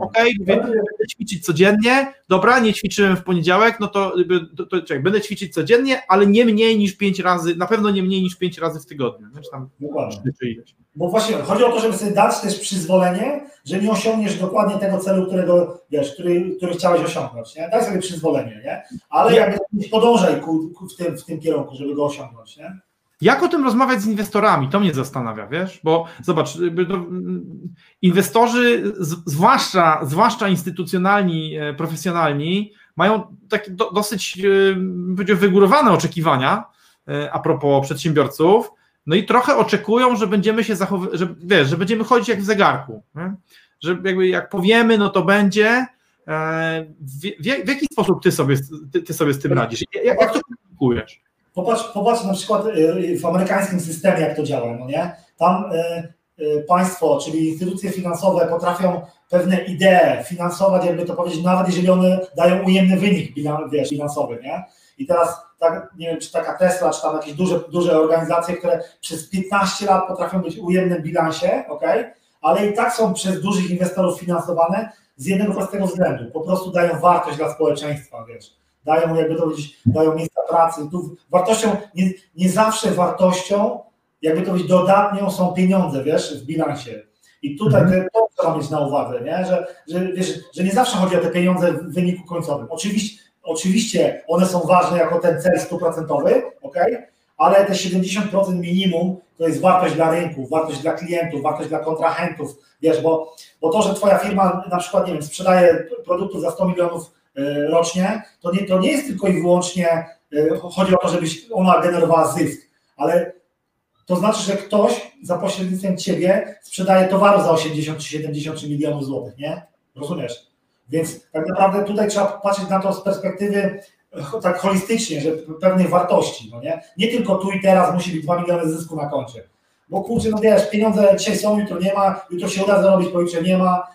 Okej, okay, będę ćwiczyć codziennie, dobra, nie ćwiczyłem w poniedziałek, no to, to, to czekaj, będę ćwiczyć codziennie, ale nie mniej niż pięć razy, na pewno nie mniej niż pięć razy w tygodniu. Wiesz, tam Dokładnie. Bo właśnie chodzi o to, żeby sobie dać też przyzwolenie, że nie osiągniesz dokładnie tego celu, którego wiesz, który, który chciałeś osiągnąć. Nie? Daj sobie przyzwolenie, nie? ale jakby podążaj ku, ku w, tym, w tym kierunku, żeby go osiągnąć. Nie? Jak o tym rozmawiać z inwestorami? To mnie zastanawia, wiesz? Bo zobacz, inwestorzy, zwłaszcza, zwłaszcza instytucjonalni, e, profesjonalni, mają takie do, dosyć e, wygórowane oczekiwania e, a propos przedsiębiorców. No i trochę oczekują, że będziemy się zachowywać, że, wiesz, że będziemy chodzić jak w zegarku. Nie? Że jakby jak powiemy, no to będzie. W, w, w jaki sposób ty sobie, ty, ty sobie z tym radzisz? Jak, jak to komunikujesz? Popatrz, popatrz na przykład y, w amerykańskim systemie, jak to działa, no nie? Tam y, państwo, czyli instytucje finansowe potrafią pewne idee finansować, jakby to powiedzieć, nawet jeżeli one dają ujemny wynik wiesz, finansowy, nie? I teraz, tak, nie wiem, czy taka Tesla, czy tam jakieś duże, duże organizacje, które przez 15 lat potrafią być ujemnym bilansie, ok? Ale i tak są przez dużych inwestorów finansowane z jednego prostego względu, po prostu dają wartość dla społeczeństwa, wiesz dają, jakby to powiedzieć, dają miejsca pracy. Tu wartością, nie, nie zawsze wartością, jakby to powiedzieć, dodatnią są pieniądze, wiesz, w bilansie. I tutaj mhm. to trzeba mieć na uwadze, nie? Że, że, wiesz, że nie zawsze chodzi o te pieniądze w wyniku końcowym. Oczywiście, oczywiście one są ważne jako ten cel stuprocentowy, ok? ale te 70% minimum to jest wartość dla rynku, wartość dla klientów, wartość dla kontrahentów, wiesz, bo, bo to, że twoja firma na przykład, nie wiem, sprzedaje produktów za 100 milionów rocznie, to nie, to nie jest tylko i wyłącznie, e, chodzi o to, żebyś ona generowała zysk, ale to znaczy, że ktoś za pośrednictwem ciebie sprzedaje towaru za 80 czy 70 milionów złotych, nie? Rozumiesz? Więc tak naprawdę tutaj trzeba patrzeć na to z perspektywy e, tak holistycznie, że pewnej wartości, no nie? Nie tylko tu i teraz musi być 2 miliony zysku na koncie. Bo kurczę, no wiesz, pieniądze dzisiaj są, jutro nie ma, jutro się uda zarobić, pojutrze nie ma.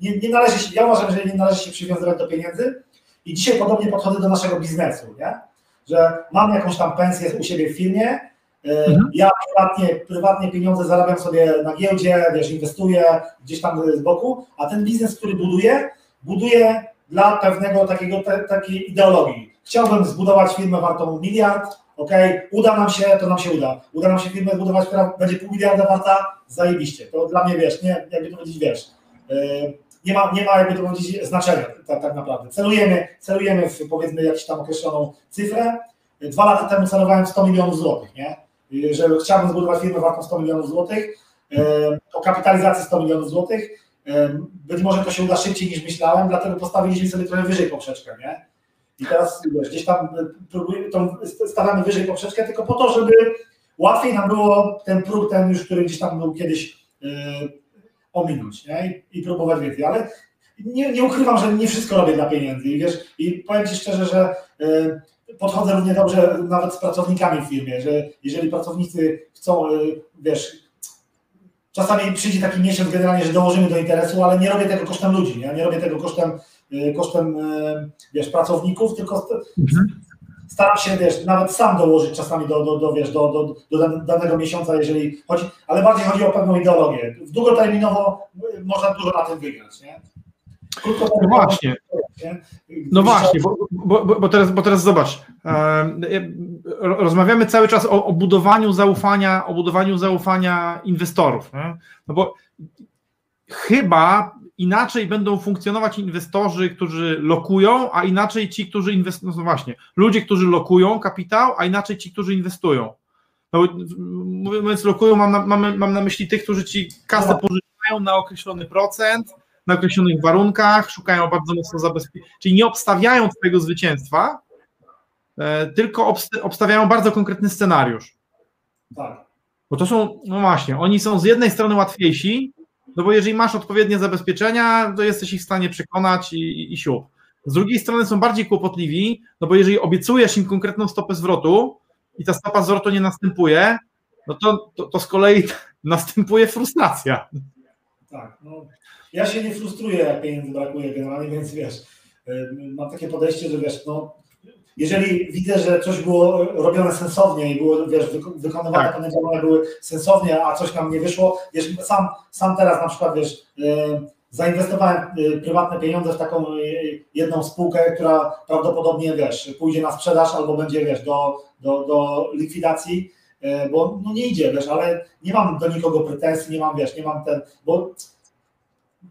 Nie, nie należy się, ja uważam, że nie należy się przywiązywać do pieniędzy i dzisiaj podobnie podchodzę do naszego biznesu, nie? że mam jakąś tam pensję u siebie w firmie, e, mhm. ja prywatnie, prywatnie pieniądze zarabiam sobie na giełdzie, wiesz, inwestuję gdzieś tam z boku, a ten biznes, który buduję, buduję dla pewnego takiego, te, takiej ideologii. Chciałbym zbudować firmę wartą miliard, ok, uda nam się, to nam się uda. Uda nam się firmę zbudować, która będzie pół miliarda warta, zajebiście. To dla mnie, wiesz, nie, jakby to powiedzieć, wiesz, yy, nie ma, nie ma jakby to powiedzieć znaczenia tak, tak naprawdę. Celujemy, celujemy w powiedzmy jakąś tam określoną cyfrę. Dwa lata temu celowałem 100 milionów złotych, nie? Że chciałbym zbudować firmę wartą 100 milionów złotych, o kapitalizacji 100 milionów złotych. Być może to się uda szybciej niż myślałem, dlatego postawiliśmy sobie trochę wyżej poprzeczkę, nie? I teraz wiesz, gdzieś tam próbuję, tą, stawiamy wyżej poprzeczkę tylko po to, żeby łatwiej nam było ten próg, ten już, który gdzieś tam był kiedyś yy, ominąć nie? I, I, próbować więcej, ale nie, nie, ukrywam, że nie wszystko robię dla pieniędzy. I wiesz, i powiem Ci szczerze, że yy, podchodzę równie dobrze nawet z pracownikami w firmie, że jeżeli pracownicy chcą, wiesz, czasami przyjdzie taki miesiąc generalnie, że dołożymy do interesu, ale nie robię tego kosztem ludzi, nie, nie robię tego kosztem kosztem y, wiesz, pracowników, tylko mhm. staram się wiesz, nawet sam dołożyć czasami do, do, do, wiesz, do, do, do danego miesiąca, jeżeli chodzi, ale bardziej chodzi o pewną ideologię. Długoterminowo y, można dużo na tym wygrać. Nie? No właśnie. No właśnie, bo, bo, bo, teraz, bo teraz zobacz. Rozmawiamy cały czas o, o budowaniu zaufania, o budowaniu zaufania inwestorów. Nie? No bo chyba inaczej będą funkcjonować inwestorzy, którzy lokują, a inaczej ci, którzy inwestują. No właśnie, ludzie, którzy lokują kapitał, a inaczej ci, którzy inwestują. No, mówiąc lokują, mam na, mam, mam na myśli tych, którzy ci kasę pożyczają na określony procent, na określonych warunkach, szukają bardzo mocno zabezpieczenia, czyli nie obstawiają twojego zwycięstwa, e, tylko obstawiają bardzo konkretny scenariusz. Tak. Bo to są, no właśnie, oni są z jednej strony łatwiejsi, no bo jeżeli masz odpowiednie zabezpieczenia, to jesteś ich w stanie przekonać i, i, i siup. Z drugiej strony są bardziej kłopotliwi, no bo jeżeli obiecujesz im konkretną stopę zwrotu i ta stopa zwrotu nie następuje, no to, to, to z kolei (laughs) następuje frustracja. Tak, no, ja się nie frustruję, jak pieniędzy brakuje generalnie, więc wiesz, mam takie podejście, że wiesz, no, jeżeli widzę, że coś było robione sensownie i było, wiesz, wykonywane Tak. pewne działania były sensownie, a coś nam nie wyszło, wiesz, sam, sam teraz na przykład, wiesz, y, zainwestowałem y, prywatne pieniądze w taką y, jedną spółkę, która prawdopodobnie, wiesz, pójdzie na sprzedaż albo będzie, wiesz, do, do, do likwidacji, bo no nie idzie, wiesz, ale nie mam do nikogo pretensji, nie mam, wiesz, nie mam ten, bo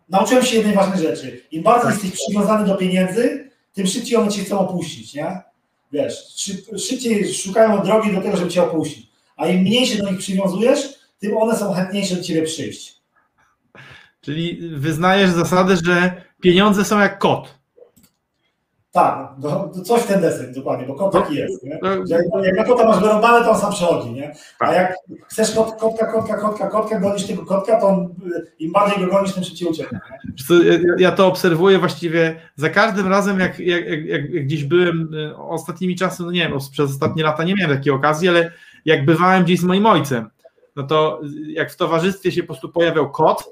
nauczyłem się jednej ważnej rzeczy. Im bardziej Tak. jesteś przywiązany do pieniędzy, tym szybciej one cię chcą opuścić, nie? Wiesz, szyb, szybciej szukają drogi do tego, żeby cię opuścić. A im mniej się do nich przywiązujesz, tym one są chętniejsze do ciebie przyjść. Czyli wyznajesz zasadę, że pieniądze są jak kot. Tak, no, coś w ten deseń, dokładnie, bo kot taki jest, nie? No, Że jak, na kota masz wyrąbane, to on sam przychodzi, nie? A Tak. jak chcesz kot, kotka, kotka, kotka, kotka, gonisz tego kotka, to on, y, im bardziej go gonisz, tym szybciej co, ja, ja to obserwuję właściwie za każdym razem, jak, jak, jak, jak jak gdzieś byłem y, ostatnimi czasy, no nie wiem, przez ostatnie lata nie miałem takiej okazji, ale jak bywałem gdzieś z moim ojcem, no to y, jak w towarzystwie się po prostu pojawiał kot,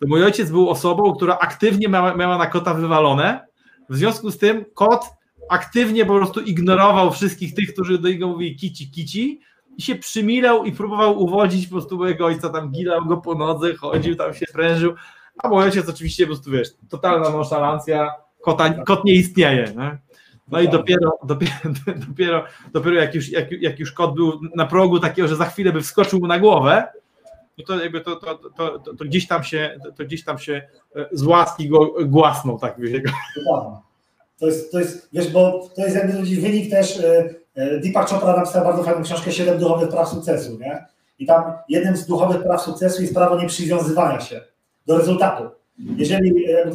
to mój ojciec był osobą, która aktywnie miała, miała na kota wywalone. W związku z tym kot aktywnie po prostu ignorował wszystkich tych, którzy do niego mówili kici, kici i się przymilał i próbował uwodzić po prostu mojego ojca, tam gilał go po nodze, chodził, tam się prężył, a mój ojciec oczywiście po prostu, wiesz, totalna nonszalancja, kota, kot nie istnieje, nie? No i dopiero, dopiero, dopiero, dopiero jak, już, jak, jak już kot był na progu takiego, że za chwilę by wskoczył mu na głowę, no to jakby to, to, to, to, gdzieś tam się, to, gdzieś tam się e, z łaski go głasnął, tak wiesz. To jest, to jest, wiesz, bo to jest jakby wynik też, e, e, Deepak Chopra napisał bardzo fajną książkę Siedem duchowych praw sukcesu, nie? I tam jednym z duchowych praw sukcesu jest prawo nieprzywiązywania się do rezultatu. Jeżeli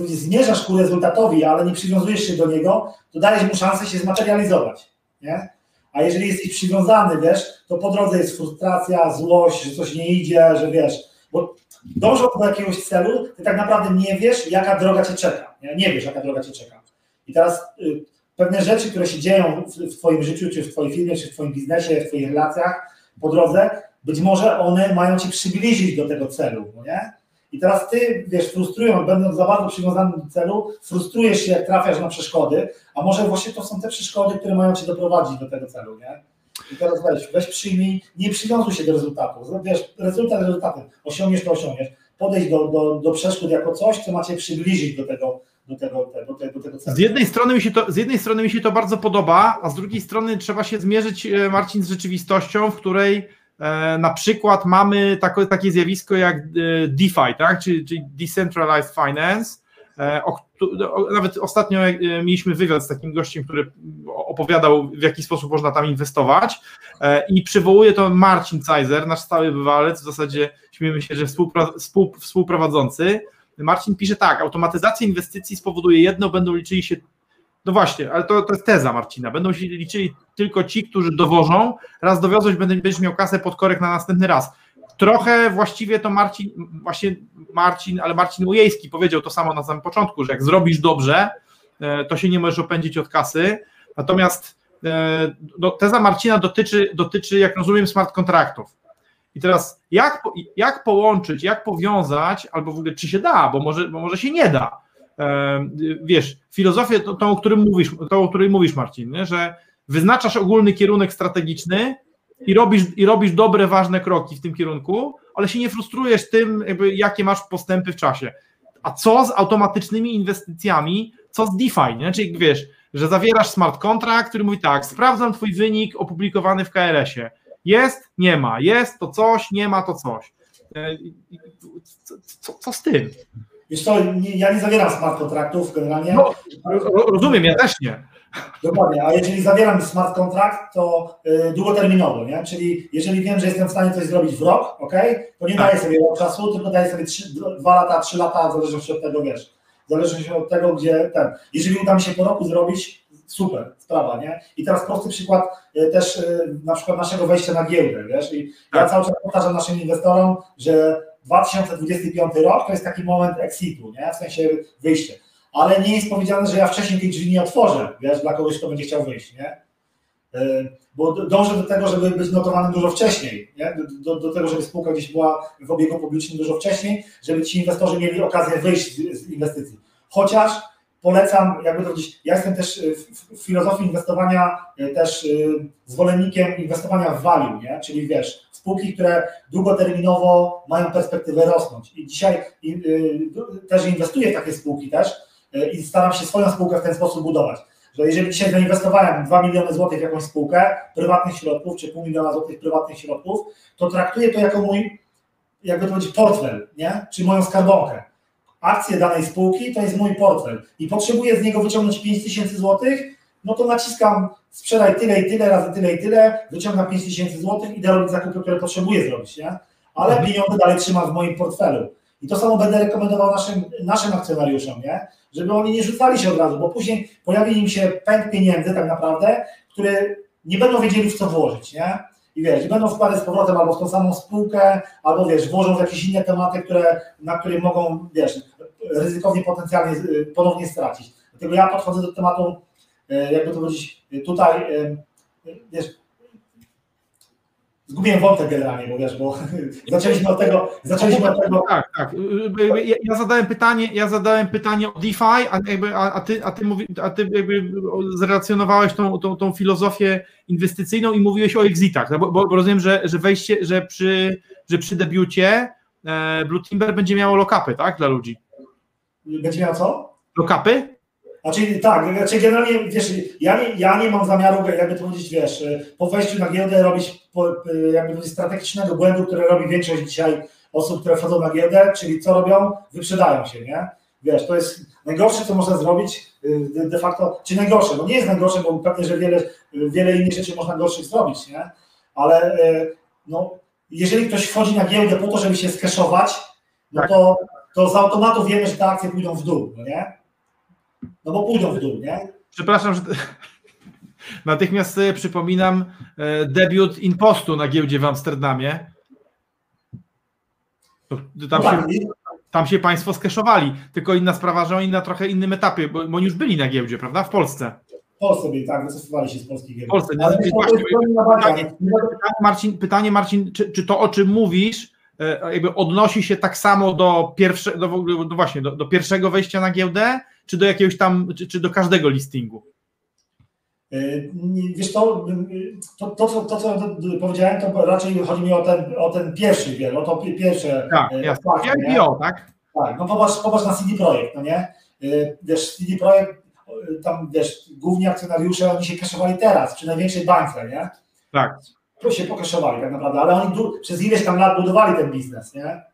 zmierzasz ku rezultatowi, ale nie przywiązujesz się do niego, to dajesz mu szansę się zmaterializować, nie? A jeżeli jesteś przywiązany, wiesz, to po drodze jest frustracja, złość, że coś nie idzie, że wiesz, bo dążąc do jakiegoś celu, ty tak naprawdę nie wiesz, jaka droga cię czeka. Nie, nie wiesz, jaka droga cię czeka. I teraz y, pewne rzeczy, które się dzieją w, w Twoim życiu, czy w Twojej firmie, czy w Twoim biznesie, w Twoich relacjach po drodze, być może one mają Cię przybliżyć do tego celu, no nie? I teraz Ty, wiesz, frustrując, będąc za bardzo przywiązany do celu, frustrujesz się, jak trafiasz na przeszkody, a może właśnie to są te przeszkody, które mają Cię doprowadzić do tego celu, nie? I teraz weź, weź przyjmij, nie przywiązuj się do rezultatu. Wiesz, rezultat rezultatem, osiągniesz to osiągniesz. Podejdź do, do, do przeszkód jako coś, co ma Cię przybliżyć do tego, do tego, do tego, do tego. Z jednej, strony mi się to, z jednej strony mi się to bardzo podoba, a z drugiej strony trzeba się zmierzyć, e, Marcin, z rzeczywistością, w której na przykład mamy takie zjawisko jak e, DeFi, tak? czyli, czyli Decentralized Finance. E, nawet ostatnio e, mieliśmy wywiad z takim gościem, który opowiadał, w jaki sposób można tam inwestować e, i przywołuje to Marcin Cajzer, nasz stały bywalec, w zasadzie śmiejemy się, że współpra, współ, współprowadzący. Marcin pisze tak, automatyzacja inwestycji spowoduje jedno, będą liczyli się, no właśnie, ale to, to jest teza Marcina, będą się liczyli tylko ci, którzy dowożą, raz dowiozłeś, będziesz miał kasę pod korek na następny raz. Trochę właściwie to Marcin, właśnie Marcin, ale Marcin Ujejski powiedział to samo na samym początku, że jak zrobisz dobrze, e, to się nie możesz opędzić od kasy, natomiast e, no, teza Marcina dotyczy, dotyczy, jak rozumiem, smart kontraktów. I teraz jak, jak połączyć, jak powiązać, albo w ogóle czy się da, bo może, bo może się nie da. E, Wiesz, filozofię, tą, o którym mówisz, tą, o której mówisz, Marcin, nie? że wyznaczasz ogólny kierunek strategiczny i robisz, i robisz dobre, ważne kroki w tym kierunku, ale się nie frustrujesz tym, jakby, jakie masz postępy w czasie. A co z automatycznymi inwestycjami, co z DeFi, nie? Czyli wiesz, że zawierasz smart contract, który mówi tak, sprawdzam twój wynik opublikowany w KRS-ie. Jest, nie ma, jest to coś, nie ma to coś. E, Co, co, co z tym? Wiesz co, nie, ja nie zawieram smart kontraktów generalnie. No, ro- rozumiem, ja też nie. Dokładnie, a jeżeli zawieram smart kontrakt, to y, długoterminowo, nie? Czyli jeżeli wiem, że jestem w stanie coś zrobić w rok, ok, to nie Tak. daję sobie rok czasu, tylko daję sobie 3, 2 lata, 3 lata, w zależności od tego, wiesz, w zależności od tego, gdzie ten. Jeżeli uda mi się po roku zrobić, super, sprawa, nie? I teraz prosty przykład y, też y, na przykład naszego wejścia na giełdę, wiesz, i ja Tak. cały czas powtarzam naszym inwestorom, że 2025 rok to jest taki moment exitu, nie? W sensie wyjścia ale nie jest powiedziane, że ja wcześniej tej drzwi nie otworzę, wiesz, dla kogoś, kto będzie chciał wyjść, nie? Yy, Bo dążę do tego, żeby być notowanym dużo wcześniej, nie? Do, do, do tego, żeby spółka gdzieś była w obiegu publicznym dużo wcześniej, żeby ci inwestorzy mieli okazję wyjść z, z inwestycji. Chociaż polecam, jakby to powiedzieć, ja jestem też w, w filozofii inwestowania też zwolennikiem inwestowania w value, nie? czyli wiesz, spółki, które długoterminowo mają perspektywę rosnąć i dzisiaj też inwestuję w takie spółki też i staram się swoją spółkę w ten sposób budować że jeżeli dzisiaj zainwestowałem 2 miliony złotych w jakąś spółkę, prywatnych środków, czy pół miliona złotych prywatnych środków, to traktuję to jako mój, jakby to powiedzieć, portfel, nie? czy moją skarbonkę. Akcje danej spółki to jest mój portfel i potrzebuję z niego wyciągnąć 5 tysięcy złotych, no to naciskam sprzedaj tyle i tyle razy tyle i tyle, wyciągam 5 tysięcy złotych, idę robić zakupy, które potrzebuję zrobić, nie? ale mhm. pieniądze dalej trzymam w moim portfelu. I to samo będę rekomendował naszym, naszym akcjonariuszom, nie? żeby oni nie rzucali się od razu, bo później pojawi im się pęk pieniędzy tak naprawdę, które nie będą wiedzieli w co włożyć, nie? I wiesz, będą wkładać z powrotem albo w tą samą spółkę, albo wiesz, włożą w jakieś inne tematy, które, na które mogą, wiesz, ryzykownie potencjalnie y, ponownie stracić. Dlatego ja podchodzę do tematu, y, jakby to powiedzieć, tutaj, y, wiesz, Zgubiłem wątek generalnie, bo wiesz, bo (laughs) zaczęliśmy od tego, zaczęliśmy od tego. Tak, tak. Ja, ja zadałem pytanie, ja zadałem pytanie o DeFi, a, jakby, a, a ty, a ty, mówi, a ty jakby zrelacjonowałeś tą, tą, tą filozofię inwestycyjną i mówiłeś o exitach, no bo, bo rozumiem, że, że wejście, że przy, że przy debiucie e, Blue Timber będzie miało lockupy, tak, dla ludzi. Będzie miało co? Lockupy? Znaczy tak, znaczy generalnie, wiesz, ja nie, ja nie mam zamiaru, jakby to powiedzieć, wiesz, po wejściu na giełdę robić jakby powiedzieć, strategicznego błędu, który robi większość dzisiaj osób, które wchodzą na giełdę, czyli co robią? Wyprzedają się, nie? Wiesz, to jest najgorsze, co można zrobić y, de facto, czy najgorsze, no nie jest najgorsze, bo pewnie, że wiele, wiele innych rzeczy można gorszych zrobić, nie? Ale no, jeżeli ktoś wchodzi na giełdę po to, żeby się skeszować, no tak. to, to z automatu wiemy, że te akcje pójdą w dół, no nie? No bo pójdą w dół, nie? Przepraszam, że (laughs) natychmiast sobie przypominam e, debiut Impostu na giełdzie w Amsterdamie. Tam, się, tam się Państwo skeszowali, tylko inna sprawa, że oni na trochę innym etapie, bo, bo oni już byli na giełdzie, prawda? W Polsce. W Polsce byli, tak, wycofywali się z polskiej giełdy. W Polsce. Właśnie, pytanie, Marcin, pytanie Marcin czy, czy to o czym mówisz, jakby odnosi się tak samo do, pierwsze, do, do właśnie, do, do pierwszego wejścia na giełdę, czy do jakiegoś tam, czy, czy do każdego listingu? E, wiesz to, to, to, co, to, co powiedziałem, to raczej chodzi mi o ten, o ten pierwszy wiel, o to pierwsze. Tak, e, jasne. IPO, tak? Tak, no popatrz, popatrz na CD Projekt, no nie? E, wiesz, CD Projekt, tam wiesz, główni akcjonariusze, oni się kaszowali teraz, przy największej bańce, nie? Tak. To się pokaszowali tak naprawdę, ale oni przez ileś tam lat budowali ten biznes, nie?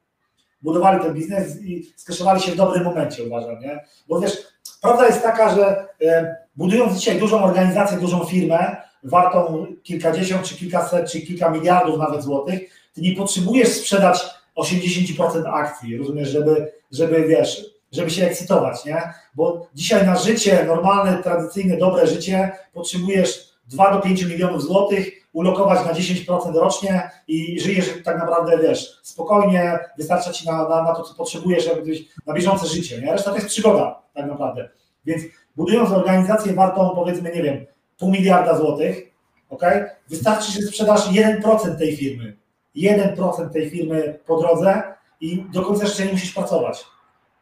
budowali ten biznes i skaszowali się w dobrym momencie, uważam, nie? Bo wiesz, prawda jest taka, że e, budując dzisiaj dużą organizację, dużą firmę, wartą kilkadziesiąt, czy kilkaset, czy kilka miliardów nawet złotych, ty nie potrzebujesz sprzedać 80% akcji, rozumiesz, żeby, żeby wiesz, żeby się ekscytować, nie? Bo dzisiaj na życie, normalne, tradycyjne, dobre życie potrzebujesz 2 do 5 milionów złotych, ulokować na 10% rocznie i żyjesz tak naprawdę, wiesz, spokojnie, wystarcza ci na, na, na to, co potrzebujesz, żeby na bieżące życie, nie? Reszta to jest przygoda, tak naprawdę. Więc budując organizację wartą, powiedzmy, nie wiem, pół miliarda złotych, ok? Wystarczy, że sprzedasz 1% tej firmy. 1% tej firmy po drodze i do końca życia nie musisz pracować.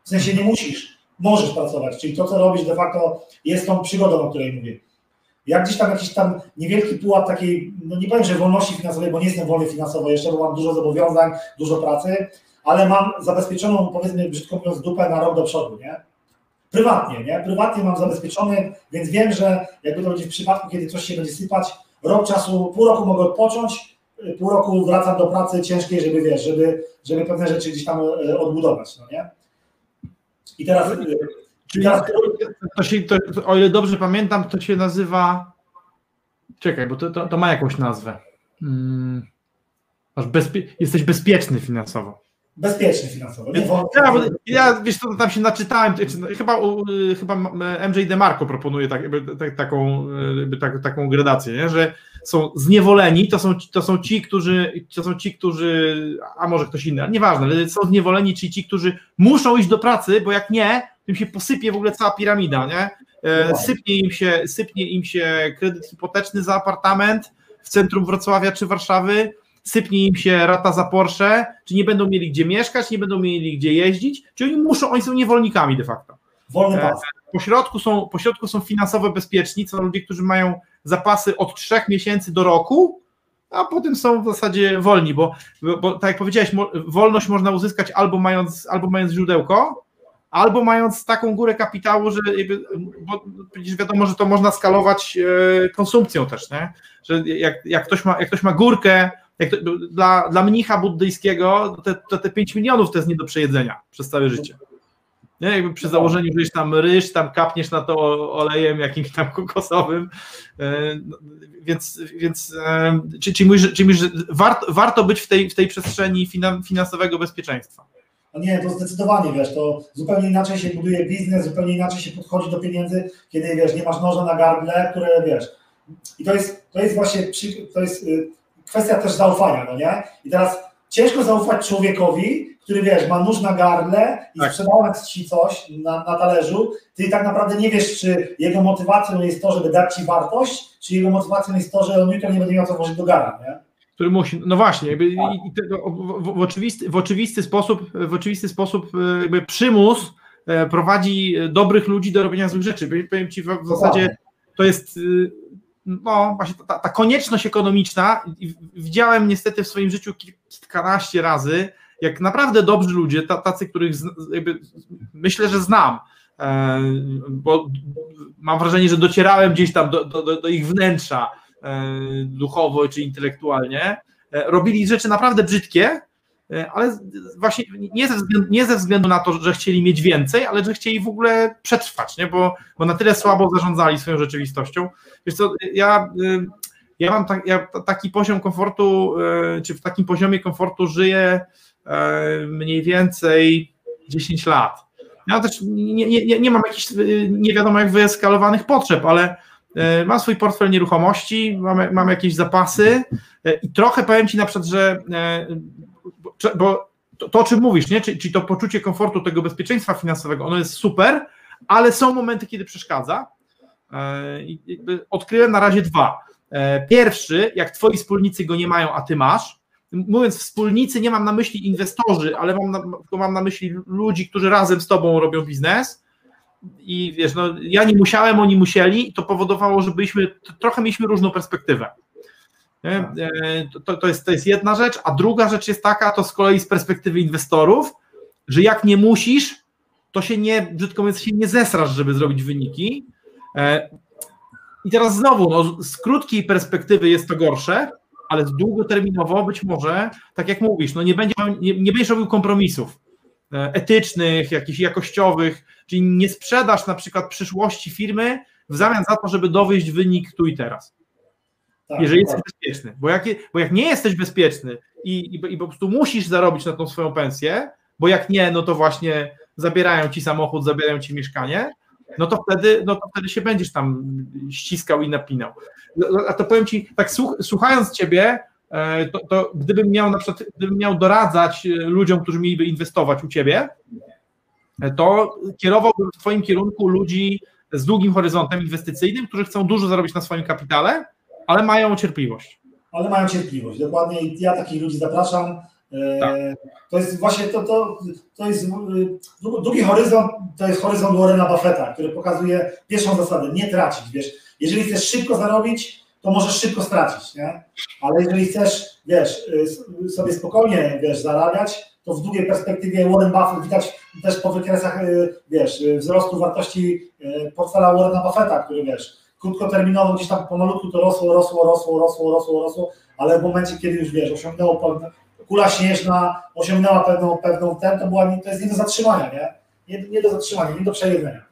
W sensie nie musisz, możesz pracować, czyli to, co robisz de facto jest tą przygodą, o której mówię. Jak gdzieś tam jakiś tam niewielki pułap takiej, no nie powiem, że wolności finansowej, bo nie jestem wolny finansowo jeszcze, bo mam dużo zobowiązań, dużo pracy, ale mam zabezpieczoną, powiedzmy brzydko mówiąc, dupę na rok do przodu, nie? Prywatnie, nie? Prywatnie mam zabezpieczony, więc wiem, że jakby to będzie w przypadku, kiedy coś się będzie sypać, rok czasu, pół roku mogę odpocząć, pół roku wracam do pracy ciężkiej, żeby wiesz, żeby, żeby pewne rzeczy gdzieś tam e, odbudować, no nie? I teraz Czyli to się, to, o ile dobrze pamiętam, to się nazywa. Czekaj, bo to, to, to ma jakąś nazwę. Hmm. Bezpie... Jesteś bezpieczny finansowo. Bezpieczny finansowo. Nie ja, ja wiesz, to tam się naczytałem. Chyba, chyba MJ DeMarco proponuje tak, tak, taką, tak, taką gradację, nie? że są zniewoleni, to są, to są ci, którzy, to są ci, którzy, a może ktoś inny, nieważne, ale są zniewoleni, czyli ci, którzy muszą iść do pracy, bo jak nie, tym się posypie w ogóle cała piramida, nie? E, sypnie im się, sypnie im się kredyt hipoteczny za apartament w centrum Wrocławia czy Warszawy, sypnie im się rata za Porsche, czy nie będą mieli gdzie mieszkać, nie będą mieli gdzie jeździć, czy oni muszą, oni są niewolnikami de facto. Wolny pas. po środku są, po środku są finansowo bezpieczni, są ludzie, którzy mają zapasy od trzech miesięcy do roku, a potem są w zasadzie wolni, bo, bo, tak jak powiedziałeś, wolność można uzyskać albo mając, albo mając źródełko, albo mając taką górę kapitału, że bo przecież wiadomo, że to można skalować e, konsumpcją też, nie? że jak, jak, ktoś ma, jak ktoś ma górkę, to, dla, dla mnicha buddyjskiego te, to te 5 milionów to jest nie do przejedzenia przez całe życie. Nie, jakby przy założeniu, że tam ryż, tam kapniesz na to olejem jakimś tam kokosowym, e, no, więc, więc e, czy, czy mówisz, czy mówisz że warto, warto być w tej, w tej przestrzeni finansowego bezpieczeństwa? No nie, to zdecydowanie, wiesz, to zupełnie inaczej się buduje biznes, zupełnie inaczej się podchodzi do pieniędzy, kiedy, wiesz, nie masz noża na gardle, które, wiesz, i to jest, to jest właśnie, to jest y, kwestia też zaufania, no nie? I teraz ciężko zaufać człowiekowi, który wiesz, ma nóż na gardle i tak. sprzedając ci coś na, na talerzu, ty tak naprawdę nie wiesz, czy jego motywacją jest to, żeby dać ci wartość, czy jego motywacją jest to, że on jutro nie będzie miał co włożyć do gara, nie? Który musi, no właśnie, jakby i, i w, w, oczywisty, w, oczywisty sposób, w oczywisty sposób e, jakby przymus e, prowadzi dobrych ludzi do robienia złych rzeczy. Powiem ci w, w zasadzie to jest no właśnie ta, ta konieczność ekonomiczna, widziałem niestety w swoim życiu kilkanaście razy, jak naprawdę dobrzy ludzie, tacy, których jakby, myślę, że znam, e, bo mam wrażenie, że docierałem gdzieś tam do, do, do ich wnętrza e, duchowo czy intelektualnie, e, robili rzeczy naprawdę brzydkie, E, ale właśnie nie ze, względu, nie ze względu na to, że chcieli mieć więcej, ale że chcieli w ogóle przetrwać, nie? Bo, bo na tyle słabo zarządzali swoją rzeczywistością. Wiesz co, ja, ja mam tak, ja taki poziom komfortu, czy w takim poziomie komfortu żyję mniej więcej 10 lat. Ja też nie, nie, nie mam jakichś nie wiadomo jak wyeskalowanych potrzeb, ale mam swój portfel nieruchomości, mam, mam jakieś zapasy i trochę powiem Ci na przykład, że bo to, to o czym mówisz, nie? Czyli, czyli to poczucie komfortu, tego bezpieczeństwa finansowego, ono jest super, ale są momenty, kiedy przeszkadza. E, odkryłem na razie dwa. E, pierwszy, jak twoi wspólnicy go nie mają, a ty masz. Mówiąc wspólnicy, nie mam na myśli inwestorzy, ale mam na, mam na myśli ludzi, którzy razem z tobą robią biznes. I wiesz, no, ja nie musiałem, oni musieli, i to powodowało, że byliśmy, trochę mieliśmy różną perspektywę. Tak. E, to, to, jest, to jest jedna rzecz, a druga rzecz jest taka, to z kolei z perspektywy inwestorów, że jak nie musisz, to się nie, brzydko mówiąc, się nie zesrasz, żeby zrobić wyniki. E, I teraz znowu, no, z krótkiej perspektywy jest to gorsze, ale długoterminowo być może, tak jak mówisz, no nie, będzie, nie, nie będziesz robił kompromisów e, etycznych, jakichś jakościowych, czyli nie sprzedasz na przykład przyszłości firmy w zamian za to, żeby dowieść wynik tu i teraz. Tak, jeżeli jesteś bezpieczny. Bo jak, bo jak nie jesteś bezpieczny i, i, i po prostu musisz zarobić na tą swoją pensję, bo jak nie, no to właśnie zabierają ci samochód, zabierają ci mieszkanie, no to wtedy, no to wtedy się będziesz tam ściskał i napinał. No, no, a to powiem ci, tak słuchając ciebie, e, to, to gdybym miał na przykład, gdybym miał doradzać e, ludziom, którzy mieliby inwestować u ciebie, to kierowałbym w twoim kierunku ludzi z długim horyzontem inwestycyjnym, którzy chcą dużo zarobić na swoim kapitale, ale mają cierpliwość. Ale mają cierpliwość, dokładnie. Ja takich ludzi zapraszam. E, tak. To jest właśnie to, to, to jest e, długi horyzont, to jest horyzont Warrena Buffetta, który pokazuje pierwszą zasadę, nie tracić, wiesz, jeżeli chcesz szybko zarobić, to możesz szybko stracić, nie? Ale jeżeli chcesz, wiesz, e, sobie spokojnie, wiesz, zarabiać, to w długiej perspektywie Warren Buffett widać też po wykresach, wiesz, wzrostu wartości portfela Warrena Buffetta, który, wiesz, krótkoterminowo gdzieś tam pomalutku to rosło, rosło, rosło, rosło, rosło, rosło, ale w momencie, kiedy już wiesz, osiągnęło pewne, kula śnieżna osiągnęła pewną, pewną ten, to, była, to jest nie do zatrzymania, nie? Nie, nie do zatrzymania, nie do przejedzenia.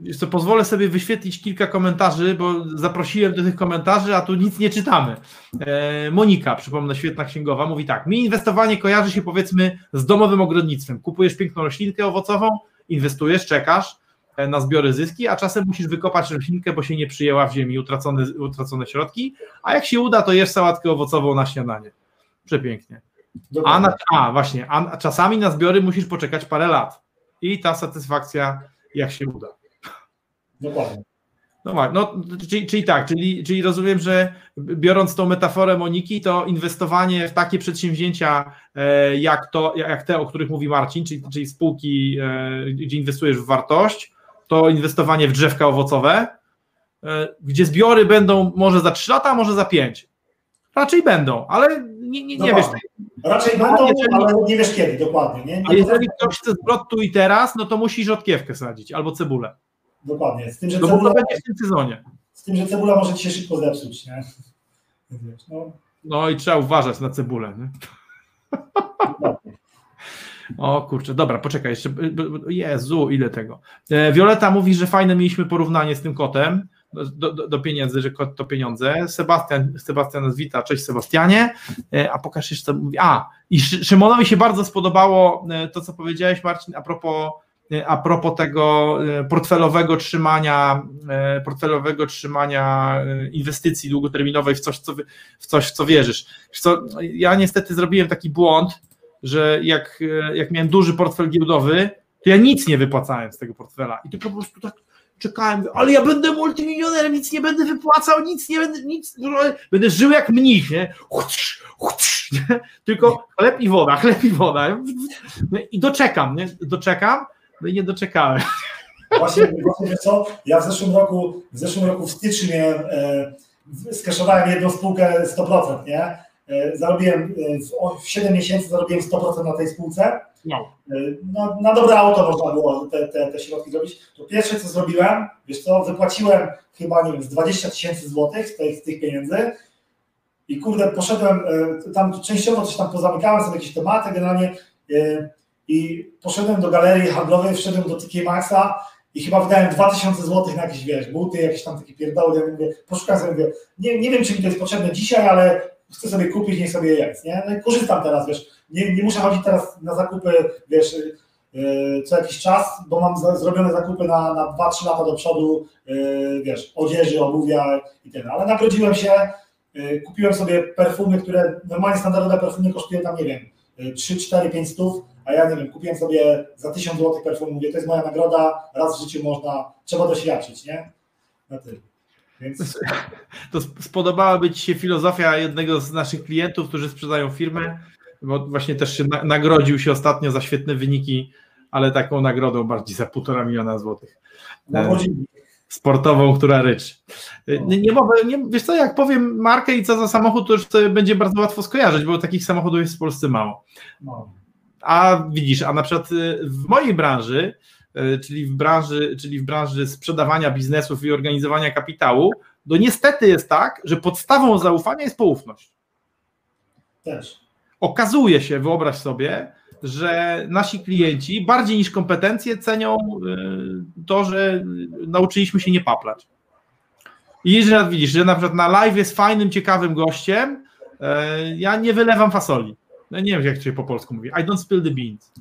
Jeszcze pozwolę sobie wyświetlić kilka komentarzy, bo zaprosiłem do tych komentarzy, a tu nic nie czytamy. E, Monika, przypomnę, świetna księgowa, mówi tak: Mi inwestowanie kojarzy się powiedzmy z domowym ogrodnictwem. Kupujesz piękną roślinkę owocową, inwestujesz, czekasz, E, na zbiory zyski, a czasem musisz wykopać roślinkę, bo się nie przyjęła w ziemi, utracone, utracone środki, a jak się uda, to jesz sałatkę owocową na śniadanie. Przepięknie. A, na, a właśnie, a czasami na zbiory musisz poczekać parę lat. I ta satysfakcja, jak się uda. Dokładnie. No, właśnie, no czyli, czyli tak, czyli, czyli rozumiem, że biorąc tą metaforę Moniki, to inwestowanie w takie przedsięwzięcia e, jak, to, jak te, o których mówi Marcin, czyli, czyli spółki, e, gdzie inwestujesz w wartość, to inwestowanie w drzewka owocowe, e, gdzie zbiory będą może za 3 lata, może za 5. Raczej będą, ale nie, nie, nie wiesz. Raczej będą, jeżeli, ale nie wiesz kiedy dokładnie. Nie? a jeżeli ktoś chce zwrot tu i teraz, no to musi rzodkiewkę sadzić albo cebulę. Dokładnie. Z tym, że no cebula, będzie w tym sezonie. Z tym, że cebula może ci się szybko zepsuć. Nie? (laughs) No. no i trzeba uważać na cebulę. Nie? O kurczę, dobra, poczekaj jeszcze. Jezu, ile tego. E, Violeta mówi, że fajne mieliśmy porównanie z tym kotem do, do, do pieniędzy, że kot to pieniądze. Sebastian, Sebastian nas wita, cześć Sebastianie. E, a pokaż jeszcze, co mówi. A, i Szymonowi się bardzo spodobało e, to, co powiedziałeś, Marcin, a propos a propos tego portfelowego trzymania, portfelowego trzymania inwestycji długoterminowej w coś, co, w coś, co wierzysz. Co, ja niestety zrobiłem taki błąd, że jak, jak miałem duży portfel giełdowy, to ja nic nie wypłacałem z tego portfela i tylko po prostu tak czekałem, ale ja będę multimilionerem, nic nie będę wypłacał, nic nie będę, nic, będę żył jak mnich, nie? nie? Tylko chleb i woda, chleb i woda. I doczekam, nie? Doczekam, no i nie doczekałem. Właśnie, właśnie co, ja w zeszłym roku, w zeszłym roku w styczniu e, skaszowałem jedną spółkę 100%, nie? E, zarobiłem e, w 7 miesięcy zarobiłem 100% na tej spółce. No. no na dobre auto można było te, te, te środki zrobić. To pierwsze, co zrobiłem, wiesz co, wypłaciłem chyba, nie wiem, z 20 tysięcy złotych z tych, z tych pieniędzy i kurde, poszedłem, tam częściowo coś tam pozamykałem sobie jakieś tematy generalnie i poszedłem do galerii handlowej, wszedłem do TK Maxa i chyba wydałem 2000 zł na jakieś, wiesz, buty, jakieś tam takie pierdoły, ja mówię, poszukałem sobie, mówię, nie, nie wiem, czy mi to jest potrzebne dzisiaj, ale chcę sobie kupić, niech sobie jest, nie? No i korzystam teraz, wiesz, nie, nie muszę chodzić teraz na zakupy, wiesz, yy, co jakiś czas, bo mam za, zrobione zakupy na, na 2-3 lata do przodu, yy, wiesz, odzieży, obuwia i tyle, ale nagrodziłem się, yy, kupiłem sobie perfumy, które, normalnie standardowe perfumy kosztują tam, nie wiem, 3, 4, 5 stów, a ja nie wiem, kupiłem sobie za 1000 zł perfum, mówię, to jest moja nagroda, raz w życiu można, trzeba doświadczyć, nie? Na tyle. Więc... (laughs) To spodobałaby Ci się filozofia jednego z naszych klientów, którzy sprzedają firmę, bo właśnie też się nagrodził się ostatnio za świetne wyniki, ale taką nagrodą bardziej za półtora miliona złotych. No, sportową, która rycz. Nie, nie, nie, wiesz co, jak powiem markę i co za samochód, to już będzie bardzo łatwo skojarzyć, bo takich samochodów jest w Polsce mało. No. A widzisz, a na przykład y, w mojej branży, y, czyli w branży, czyli w branży sprzedawania biznesów i organizowania kapitału, to niestety jest tak, że podstawą zaufania jest poufność. Też. Okazuje się, wyobraź sobie, że nasi klienci bardziej niż kompetencje cenią y, to, że nauczyliśmy się nie paplać. I jeżeli widzisz, że na przykład na live jest fajnym, ciekawym gościem, ja nie wylewam fasoli no nie wiem jak się po polsku mówi, I don't spill the beans.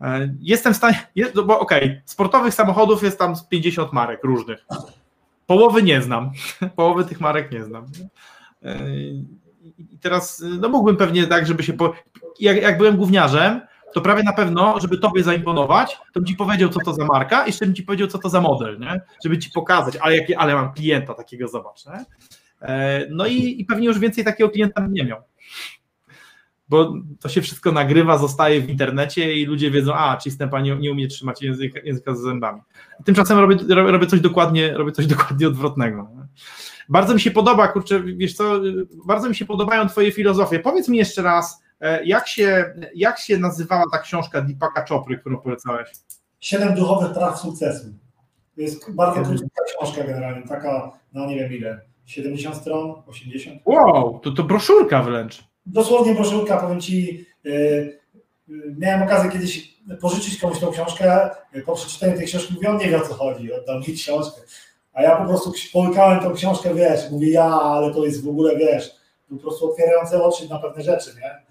E, jestem w stanie, jest, no bo okej, okay, sportowych samochodów jest tam 50 marek różnych. Połowy nie znam, (laughs) połowy tych marek nie znam. E, I teraz, no mógłbym pewnie tak, żeby się, po, jak, jak byłem gówniarzem, to prawie na pewno, żeby tobie zaimponować, to bym ci powiedział, co to za marka, i jeszcze bym ci powiedział, co to za model, nie? żeby ci pokazać, ale, jakie, ale mam klienta takiego, zobacz. Nie? E, no i, i pewnie już więcej takiego klienta bym nie miał bo to się wszystko nagrywa, zostaje w internecie i ludzie wiedzą, a, czy Stępa nie, nie umie trzymać języka, języka z zębami. Tymczasem robię, robię, coś dokładnie, robię coś dokładnie odwrotnego. Bardzo mi się podoba, kurczę, wiesz co, bardzo mi się podobają twoje filozofie. Powiedz mi jeszcze raz, e, jak się, jak się nazywała ta książka Deepaka Chopry, którą polecałeś? Siedem duchowych praw sukcesu. To jest bardzo krótka książka generalnie, taka, no nie wiem ile, 70 stron, 80. Wow, to, to broszurka wręcz dosłownie broszurka, powiem Ci, y, miałem okazję kiedyś pożyczyć komuś tą książkę, po przeczytaniu tej książki mówię, on nie wie o co chodzi, oddał mi książkę, a ja po prostu połykałem tą książkę, wiesz, mówię ja, ale to jest w ogóle, wiesz, po prostu otwierające oczy na pewne rzeczy, nie?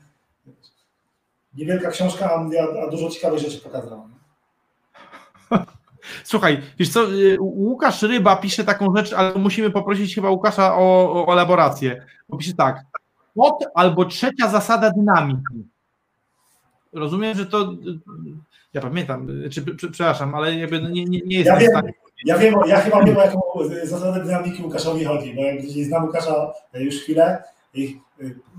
Niewielka książka, a, a dużo ciekawych rzeczy pokazała. Słuchaj, wiesz co, y, Łukasz Ryba pisze taką rzecz, ale musimy poprosić chyba Łukasza o, o elaborację. Bo pisze tak, Albo trzecia zasada dynamiki. Rozumiem, że to. Ja pamiętam, czy, przepraszam, ale jakby nie, nie, nie jestem ja wiem, w stanie. ja wiem, ja chyba wiem, o jaką zasadę dynamiki Łukaszowi chodzi, bo jak znam Łukasza już chwilę, i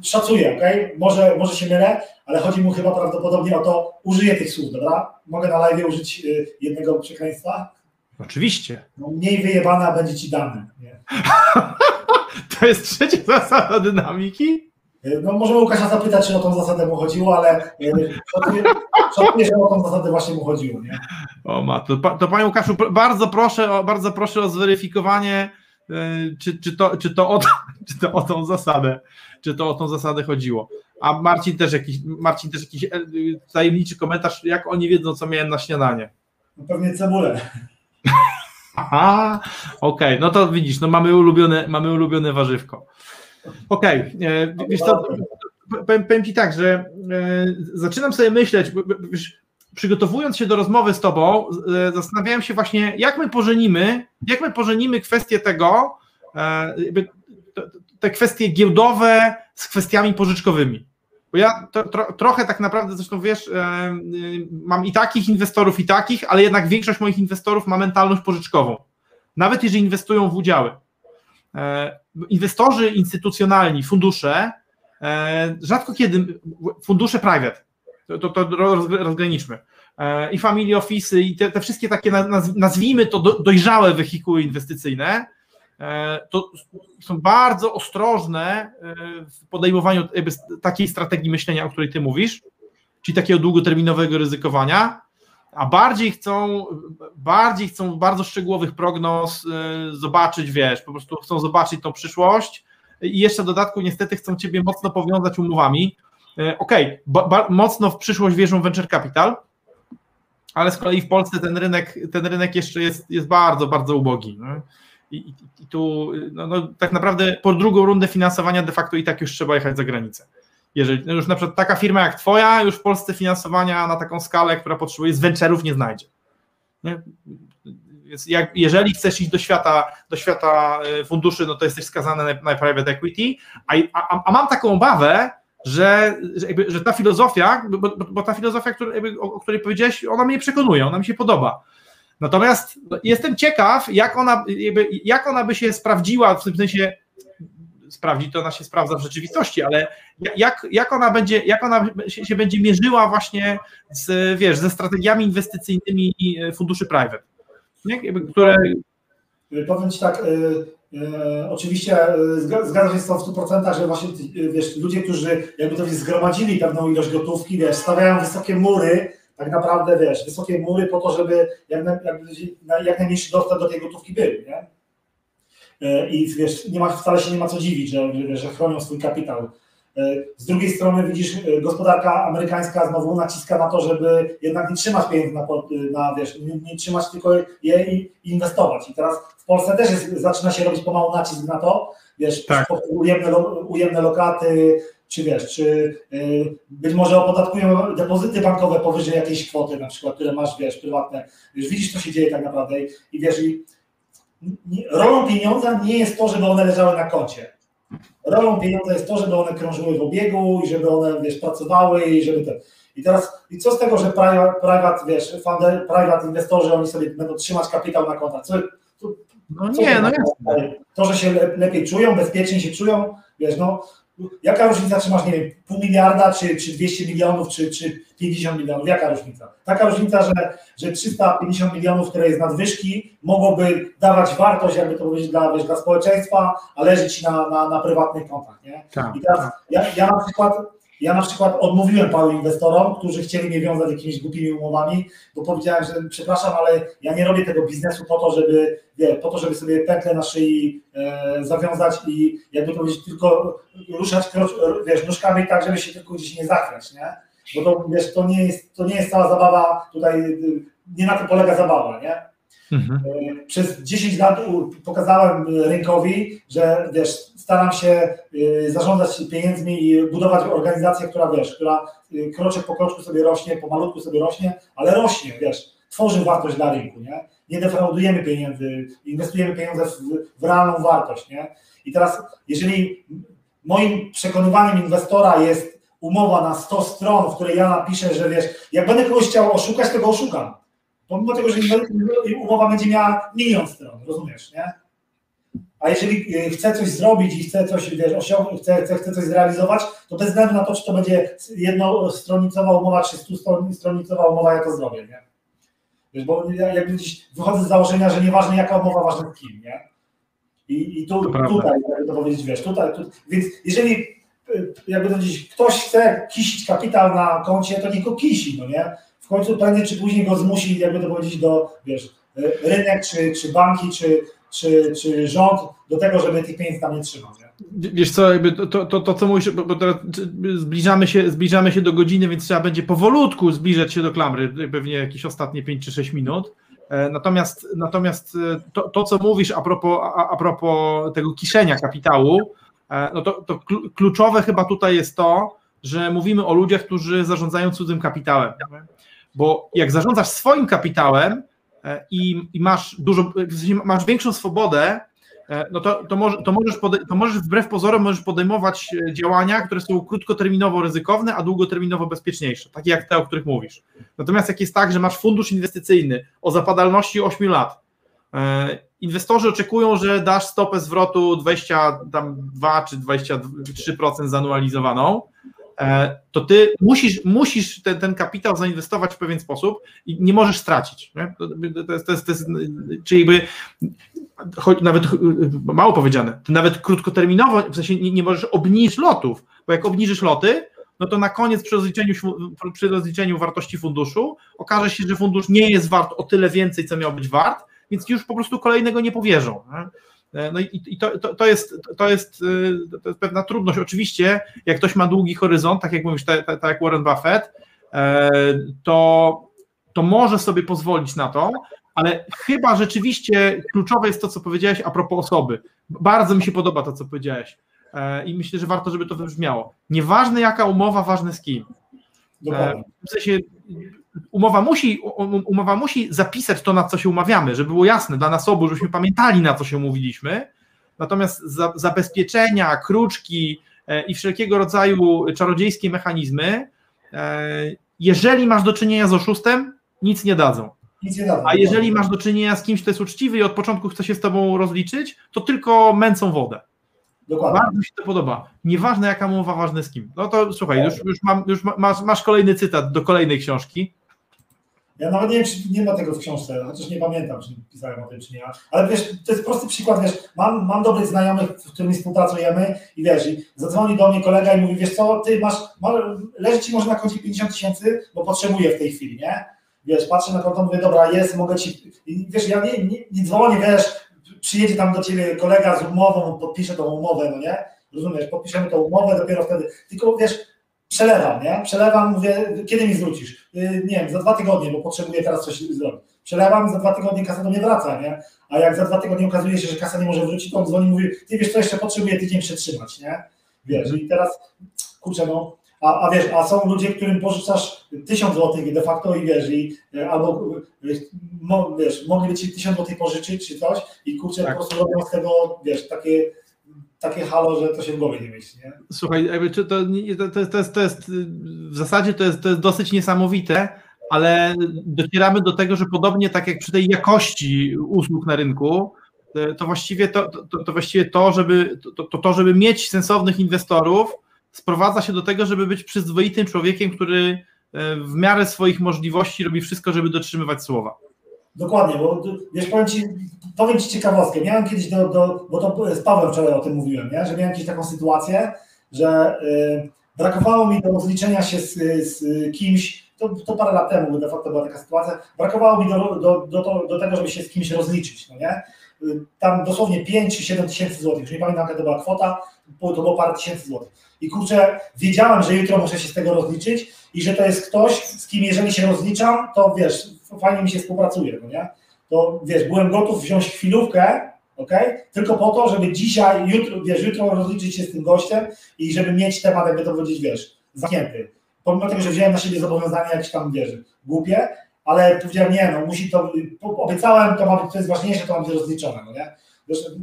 szacuję, ok? Może, może się mylę, ale chodzi mu chyba prawdopodobnie o to, użyję tych słów, dobra? Mogę na live użyć jednego przekleństwa? Oczywiście. No, mniej wyjebana będzie ci dane. Nie? (laughs) to jest trzecia zasada dynamiki? No możemy Łukasza zapytać, czy o tą zasadę mu chodziło, ale szacuję, szacuję że o tą zasadę właśnie mu chodziło. Nie? O ma, to, to Panie Łukaszu, bardzo proszę, o, bardzo proszę o zweryfikowanie, czy, czy, to, czy, to o, (laughs) czy to o tą zasadę, czy to o tą zasadę chodziło. A Marcin też jakiś, Marcin też jakiś tajemniczy komentarz, jak oni wiedzą, co miałem na śniadanie. No pewnie cebulę. (laughs) Aha, okej, okay. no to widzisz, no mamy ulubione, mamy ulubione warzywko. Okej, okay. wiesz co, powiem, powiem Ci tak, że e, zaczynam sobie myśleć, wiesz, przygotowując się do rozmowy z Tobą, e, zastanawiałem się właśnie, jak my pożenimy, jak my pożenimy kwestię tego, e, te kwestie giełdowe z kwestiami pożyczkowymi. Bo ja to, tro, trochę tak naprawdę, zresztą wiesz, mam i takich inwestorów, i takich, ale jednak większość moich inwestorów ma mentalność pożyczkową. Nawet jeżeli inwestują w udziały. Inwestorzy instytucjonalni, fundusze, rzadko kiedy, fundusze private, to, to, rozgraniczmy, i family office, i te, te wszystkie takie, nazwijmy to dojrzałe wehikuły inwestycyjne, to są bardzo ostrożne w podejmowaniu takiej strategii myślenia, o której ty mówisz, czyli takiego długoterminowego ryzykowania, a bardziej chcą, bardziej chcą bardzo szczegółowych prognoz zobaczyć, wiesz, po prostu chcą zobaczyć tą przyszłość i jeszcze w dodatku niestety chcą ciebie mocno powiązać umowami. Okej, okay, mocno w przyszłość wierzą venture capital, ale z kolei w Polsce ten rynek, ten rynek jeszcze jest, jest bardzo, bardzo ubogi. I, i, i tu no, no, tak naprawdę po drugą rundę finansowania de facto i tak już trzeba jechać za granicę. Jeżeli no już na przykład taka firma jak Twoja już w Polsce finansowania na taką skalę, która potrzebuje z venture'ów nie znajdzie. Nie? Więc jak, jeżeli chcesz iść do świata, do świata y, funduszy, no to jesteś skazany na, na private equity, a, a, a mam taką obawę, że, że, jakby, że ta filozofia, bo, bo ta filozofia, który, jakby, o, o której powiedziałeś, ona mnie przekonuje, ona mi się podoba. Natomiast jestem ciekaw, jak ona, jak ona by się sprawdziła, w tym sensie sprawdzić, to ona się sprawdza w rzeczywistości, ale jak, jak ona będzie, jak ona się, będzie mierzyła właśnie z, wiesz, ze strategiami inwestycyjnymi funduszy private, nie? które... Powiem Ci tak, E, oczywiście e, zgadzam się z tą w 100%, że właśnie wiesz, ludzie, którzy jakby to zgromadzili pewną ilość gotówki, wiesz, stawiają wysokie mury tak naprawdę, wiesz, wysokie mury po to, żeby jak, jak, jak najmniejszy dostęp do tej gotówki był, nie? E, I wiesz, nie ma, wcale się nie ma co dziwić, że, że chronią swój kapitał. E, z drugiej strony widzisz, e, gospodarka amerykańska znowu naciska na to, żeby jednak nie trzymać pieniędzy na, na wiesz, nie, nie, trzymać tylko je i inwestować. I teraz w Polsce też jest, zaczyna się robić pomału nacisk na to, wiesz, tak. ujemne, ujemne lokaty, czy wiesz, czy być może opodatkują depozyty bankowe powyżej jakiejś kwoty, na przykład, które masz, wiesz, prywatne. Wiesz, widzisz, co się dzieje tak naprawdę i wiesz, i rolą pieniądza nie jest to, żeby one leżały na koncie. Rolą pieniądza jest to, żeby one krążyły w obiegu i żeby one, wiesz, pracowały i żeby te. I teraz, i co z tego, że private, private wiesz, funder, private inwestorzy, oni sobie będą trzymać kapitał na kontach? Co, no nie, no jasne. To, że się lepiej czują, bezpiecznie się czują, wiesz, no, Jaka różnica, czy masz, nie wiem, pół miliarda, czy, czy 200 milionów, czy, czy 50 milionów? Jaka różnica? Taka różnica, że, że 350 milionów, które jest nadwyżki, mogłoby dawać wartość, jakby to powiedzieć, dla, wiesz, dla społeczeństwa, a leżeć na, na, na prywatnych kontach, nie? Tak, I teraz tak. ja, ja na przykład ja na przykład odmówiłem paru inwestorom, którzy chcieli mnie wiązać jakimiś głupimi umowami, bo powiedziałem, że przepraszam, ale ja nie robię tego biznesu po to, żeby, wie, po to, żeby sobie pętlę na szyi e, zawiązać i jakby powiedzieć, tylko ruszać krocz, wiesz, nóżkami tak, żeby się tylko gdzieś nie zachwiać, nie? Bo to, wiesz, to nie jest, to nie jest cała zabawa tutaj, nie na tym polega zabawa, nie? Mhm. E, przez 10 lat pokazałem rynkowi, że wiesz, staram się y, zarządzać pieniędzmi i budować organizację, która wiesz, która y, kroczek po kroczku sobie rośnie, po malutku sobie rośnie, ale rośnie, wiesz, tworzy wartość dla rynku, nie? Nie defraudujemy pieniędzy, inwestujemy pieniądze w, w realną wartość, nie? I teraz, jeżeli moim przekonywaniem inwestora jest umowa na 100 stron, w której ja napiszę, że wiesz, jak będę kogoś chciał oszukać, to go oszukam pomimo tego, że umowa będzie miała milion stron, rozumiesz, nie? A jeżeli y, chce coś zrobić i chce coś, wiesz, osiągnąć, chce, chce, chce coś zrealizować, to bez względu na to, czy to będzie jednostronicowa umowa, czy stustronicowa umowa, ja to zrobię, nie? Wiesz, bo ja jakby gdzieś wychodzę z założenia, że nieważne jaka umowa, ważne z kim, nie? I, i tu, tutaj, jakby to powiedzieć, wiesz, tutaj, tu, więc jeżeli y, jakby to gdzieś ktoś chce kisić kapitał na koncie, to niech go kisi, no nie? Końcu prędzej czy później go zmusi, jakby to powiedzieć, do, wiesz, y, rynek, czy, czy banki, czy, czy, czy rząd do tego, żeby tych pieniędzy tam nie trzymał. Nie? Wiesz co, jakby to, to, to, co mówisz, bo, teraz zbliżamy się, zbliżamy się do godziny, więc trzeba będzie powolutku zbliżać się do klamry, pewnie jakieś ostatnie 5 czy 6 minut. E, natomiast, natomiast to, to, co mówisz a propos, a, a propos tego kiszenia kapitału, e, no to, to kluczowe chyba tutaj jest to, że mówimy o ludziach, którzy zarządzają cudzym kapitałem. Bo jak zarządzasz swoim kapitałem, E, i, i masz dużo, masz większą swobodę, e, no to, to, może, to, możesz to możesz wbrew pozorom możesz podejmować e, działania, które są krótkoterminowo ryzykowne, a długoterminowo bezpieczniejsze, takie jak te, o których mówisz. Natomiast jak jest tak, że masz fundusz inwestycyjny o zapadalności 8 lat, inwestorzy oczekują, że dasz stopę zwrotu 22 czy 23% zanualizowaną, to ty musisz, musisz ten, ten kapitał zainwestować w pewien sposób i nie możesz stracić. Nie? To, jest, to, jest, to jest, czyli choć nawet mało powiedziane, ty nawet krótkoterminowo w sensie nie, nie możesz obniżyć lotów, bo jak obniżysz loty, no to na koniec przy rozliczeniu, przy rozliczeniu wartości funduszu okaże się, że fundusz nie jest wart o tyle więcej, co miał być wart, więc już po prostu kolejnego nie powierzą. Nie? E, no i, to, to, to, jest, to, jest, y, to jest pewna trudność. Oczywiście, jak ktoś ma długi horyzont, tak jak mówisz, tak, tak jak Warren Buffett, e, to, to może sobie pozwolić na to, ale chyba rzeczywiście kluczowe jest to, co powiedziałeś a propos osoby. Bardzo mi się podoba to, co powiedziałeś. E, I myślę, że warto, żeby to wybrzmiało. Nieważne jaka umowa, ważne z kim. Dokładnie. W sensie umowa musi, umowa musi zapisać to, na co się umawiamy, żeby było jasne dla nas obu, żebyśmy pamiętali, na co się umówiliśmy. Natomiast za, zabezpieczenia, kruczki e, i wszelkiego rodzaju czarodziejskie mechanizmy, e, jeżeli masz do czynienia z oszustem, nic nie dadzą. Nic nie dadzą. A jeżeli masz do czynienia z kimś, kto jest uczciwy i od początku chce się z tobą rozliczyć, to tylko męcą wodę. Dokładnie. Bardzo mi się to podoba. Nieważne jaka mowa, ważne z kim. No to słuchaj, już, już, mam, już masz, masz kolejny cytat do kolejnej książki. Ja nawet nie wiem, czy nie ma tego w książce, chociaż nie pamiętam, czy pisałem o tym, czy nie. Ale wiesz, to jest prosty przykład, wiesz, mam, mam dobrych znajomych, z którymi współpracujemy i wiesz, i zadzwoni do mnie kolega i mówi, wiesz co, ty masz, leży ci może na koncie 50 tysięcy, bo potrzebuję w tej chwili, nie? Wiesz, patrzę na konto, mówię, dobra, jest, mogę ci, I wiesz, ja nie, nie, nie dzwonię, wiesz, przyjedzie tam do ciebie kolega z umową, podpisze tą umowę, no nie? Rozumiesz, podpiszemy tą umowę, dopiero wtedy, tylko wiesz, przelewam, nie? Przelewam, mówię, kiedy mi zwrócisz? Y, nie wiem, za dwa tygodnie, bo potrzebuję teraz coś zrobić. Przelewam, za dwa tygodnie kasa do mnie wraca, nie? A jak za dwa tygodnie okazuje się, że kasa nie może wrócić, to on dzwoni i mówi, ty wiesz co, jeszcze potrzebuję tydzień przetrzymać, nie? Wiesz, i teraz, kurczę, no, a, a wiesz, a są ludzie, którym pożyczasz tysiąc złotych de facto i wiesz, i e, albo mo, wiesz, mogliby ci tysiąc złotych pożyczyć czy coś i kurczę, tak. po prostu robią z tego, wiesz, takie takie halo, że to się w głowie nie mieści, nie? Słuchaj, jakby, czy to, to, to, jest, to jest w zasadzie to jest, to jest dosyć niesamowite, ale docieramy do tego, że podobnie tak jak przy tej jakości usług na rynku, to właściwie to, to, to właściwie to, żeby, to, to, żeby mieć sensownych inwestorów, sprowadza się do tego, żeby być przyzwoitym człowiekiem, który e, w miarę swoich możliwości robi wszystko, żeby dotrzymywać słowa. Dokładnie, bo wiesz, powiem Ci, powiem Ci ciekawostkę. Miałem kiedyś, do, do, bo to z Pawłem wczoraj o tym mówiłem, nie? że miałem kiedyś taką sytuację, że y, brakowało mi do rozliczenia się z, z kimś, to, to parę lat temu de facto była taka sytuacja, brakowało mi do, do, do, do tego, żeby się z kimś rozliczyć, no nie? Tam dosłownie 5 czy 7 tysięcy złotych, już nie pamiętam jaka to była kwota, to było parę tysięcy złotych. I kurczę, wiedziałem, że jutro muszę się z tego rozliczyć i że to jest ktoś, z kim jeżeli się rozliczam, to wiesz, fajnie mi się współpracuje, no nie? To wiesz, byłem gotów wziąć chwilówkę, ok? Tylko po to, żeby dzisiaj, jutro, wiesz, jutro rozliczyć się z tym gościem i żeby mieć temat, jakby to powiedzieć, wiesz, zamknięty. Pomimo tego, że wziąłem na siebie zobowiązania jakieś tam, wiesz, głupie, ale powiedziałem, nie, no musi to, obiecałem, to ma być, to jest ważniejsze, to ma być rozliczone, no nie?